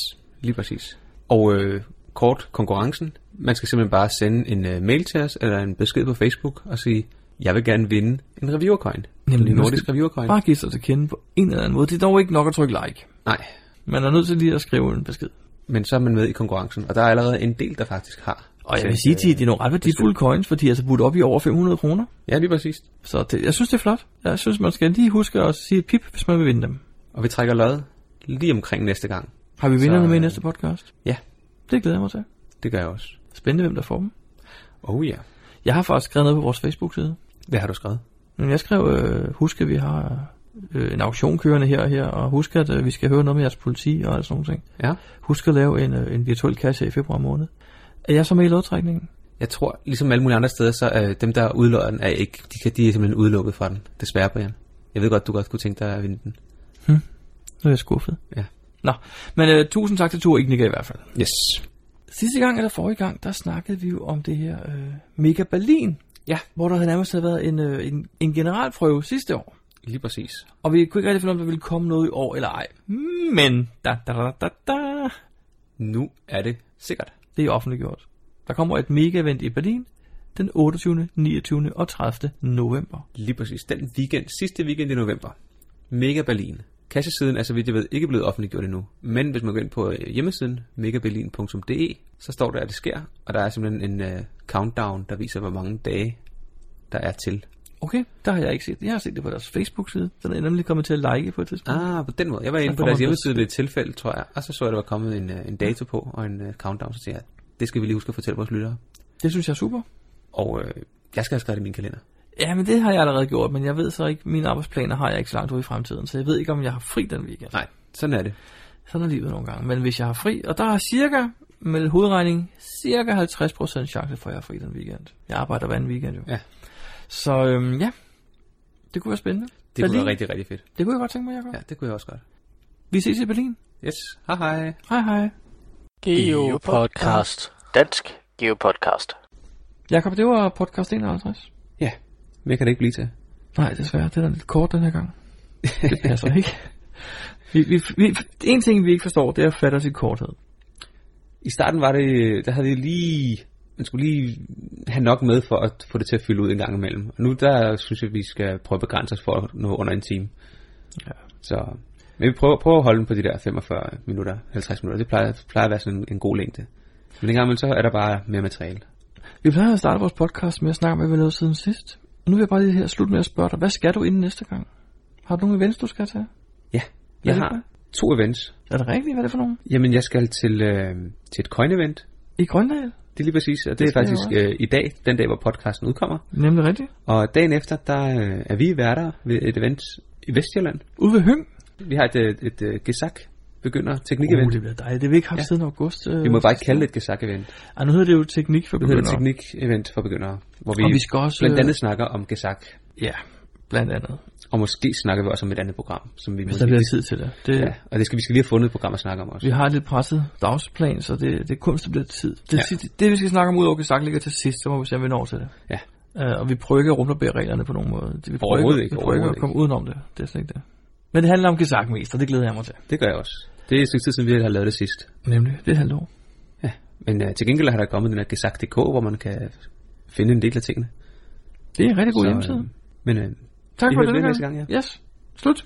lige præcis. Og øh, kort konkurrencen. Man skal simpelthen bare sende en øh, mail til os, eller en besked på Facebook, og sige, jeg vil gerne vinde en reviewercoin. Nemlig, en nordisk reviewercoin. Bare give sig til kende på en eller anden måde. Det er dog ikke nok at trykke like. Nej, Man er nødt til lige at skrive en besked. men så er man med i konkurrencen, og der er allerede en del, der faktisk har. Og jeg vil sige til, at de er nogle ret værdifulde coins, for de er altså budt op i over 500 kroner. Ja, lige præcis. Så det, jeg synes, det er flot. Jeg synes, man skal lige huske at sige et pip, hvis man vil vinde dem. Og vi trækker lod lige omkring næste gang. Har vi vinderne Så, med i øh, næste podcast? Ja, Det glæder jeg mig til. det gør jeg også. Spændende, hvem der får dem. Oh ja, Jeg har faktisk skrevet noget på vores Facebook-side. det har du skrevet. Jeg skrev, øh, husk at vi har øh, en auktion kørende her og her, og husk at øh, vi skal høre noget med jeres politi og sådan nogle ting. Ja. Husk at lave en, øh, en virtuel kasse i februar måned. Er jeg så med i lodtrækningen? Jeg tror, ligesom alle mulige andre steder, så er dem, der udlodder den, er ikke, de, kan, de er simpelthen udelukket fra den. Desværre, Brian. Jeg ved godt, du godt kunne tænke dig at vinde den. Nu er jeg skuffet. Ja. Nå, men øh, tusind tak til Tur Ignika i hvert fald. Yes. Sidste gang eller forrige gang, der snakkede vi jo om det her øh, Mega Berlin. Ja. Hvor der havde nærmest havde været en, øh, en, en generalprøve sidste år. Lige præcis. Og vi kunne ikke rigtig finde ud af, om der ville komme noget i år eller ej. Men, da, da, da, da, da, Nu er det sikkert. det er offentliggjort. Der kommer et mega-event i Berlin den 28., 29. og 30. november. Lige præcis. Den weekend, sidste weekend i november. Mega Berlin. Kassesiden er, så vidt jeg ved, ikke blevet offentliggjort endnu. Men hvis man går ind på øh, hjemmesiden, megaberlin.de, så står der, at det sker. Og der er simpelthen en uh, countdown, der viser, hvor mange dage der er til. Okay, der har jeg ikke set det. Jeg har set det på deres Facebook-side. Den er nemlig kommet til at like på et tidspunkt. Ah, på den måde. Jeg var inde på deres der- hjemmeside ved et tilfælde, tror jeg. Og så så jeg, at der var kommet en, øh, en dato på og en uh, countdown. Så siger jeg, det skal vi lige huske at fortælle vores lyttere. Det synes jeg er super. Og øh, jeg skal have skrevet det i min kalender. Ja, men det har jeg allerede gjort, men jeg ved så ikke, mine arbejdsplaner har jeg ikke så langt ude i fremtiden, så jeg ved ikke, om jeg har fri den weekend. Nej, sådan er det. Sådan er livet nogle gange. Men hvis jeg har fri, og der er cirka, med hovedregning, cirka 50% chance for, at jeg har fri den weekend. Jeg arbejder hver anden weekend jo. Ja. Så øhm, ja, det kunne være spændende. Det kunne Berlin. være rigtig, rigtig fedt. Det kunne jeg godt tænke mig, Jacob. Ja, det kunne jeg også godt. Vi ses i Berlin. Yes, hej hej. Hej hej. Geopodcast. Dansk Geopodcast. Jakob, det var podcast 51. Mere kan det ikke blive til. Nej, desværre. Det er lidt kort den her gang. Det passer ikke. Vi, vi, vi, en ting, vi ikke forstår, det er at fatte os i korthed. I starten var det, der havde vi lige, man skulle lige have nok med for at få det til at fylde ud en gang imellem. Og nu der synes jeg, vi skal prøve at begrænse os for at nå under en time. Ja. Så, men vi prøver, prøver at holde den på de der 45 minutter, 50 minutter. Det plejer, plejer at være sådan en, en god længde. Men en gang imellem, så er der bare mere materiale. Vi plejer at starte vores podcast med at snakke om, hvad vi lavet siden sidst. Og nu vil jeg bare lige her slutte med at spørge dig, hvad skal du inden næste gang? Har du nogle events, du skal tage? Ja, jeg er det har to events. Er det rigtigt? Hvad er det for nogen? Jamen, jeg skal til, øh, til et coin-event. I Grønland? Det er lige præcis, og det, Det er faktisk øh, i dag, den dag, hvor podcasten udkommer. Nemlig rigtigt. Og dagen efter, der øh, er vi værter ved et event i Vestjylland. Ude ved Høng? Vi har et, et, et, et GESAK begynder teknik-event. Uh, det bliver dejligt. Det har vi ikke haft Ja. siden august. Øh, Vi må bare ikke kalde det et GESAK-event. Ej, nu hedder det jo teknik for Det hedder begyndere. et teknik-event for begyndere, hvor vi, Og vi skal også, blandt øh, andet snakker om GESAK. Ja, blandt andet. Og måske snakker vi også om et andet program, som vi Hvis der bliver tid til det. det Ja, og det skal, vi skal lige have fundet et program at snakke om også. Vi har et lidt presset dagsplan, så det, det er kunst, der bliver tid. Det, Ja. det, det, vi skal snakke om ud over Gesak ligger til sidst, så må vi se, om vi når til det. Ja. Uh, og vi prøver ikke at rumperbære reglerne på nogen måde. Det, vi prøver ikke, ikke, Vi prøver ikke at komme udenom det. Det er slet ikke det. Men det handler om Gesak mest, og det glæder jeg mig til. Det gør jeg også. Det er et tid siden, vi har lavet det sidst. Nemlig, det er et halvt år. Ja, men uh, til gengæld har der kommet den her GESAK.dk, hvor man kan finde en del af tingene. Det er en rigtig god hjemmeside. øh, Men uh, Tak vi for det ved næste gang, ja. Yes. Slut.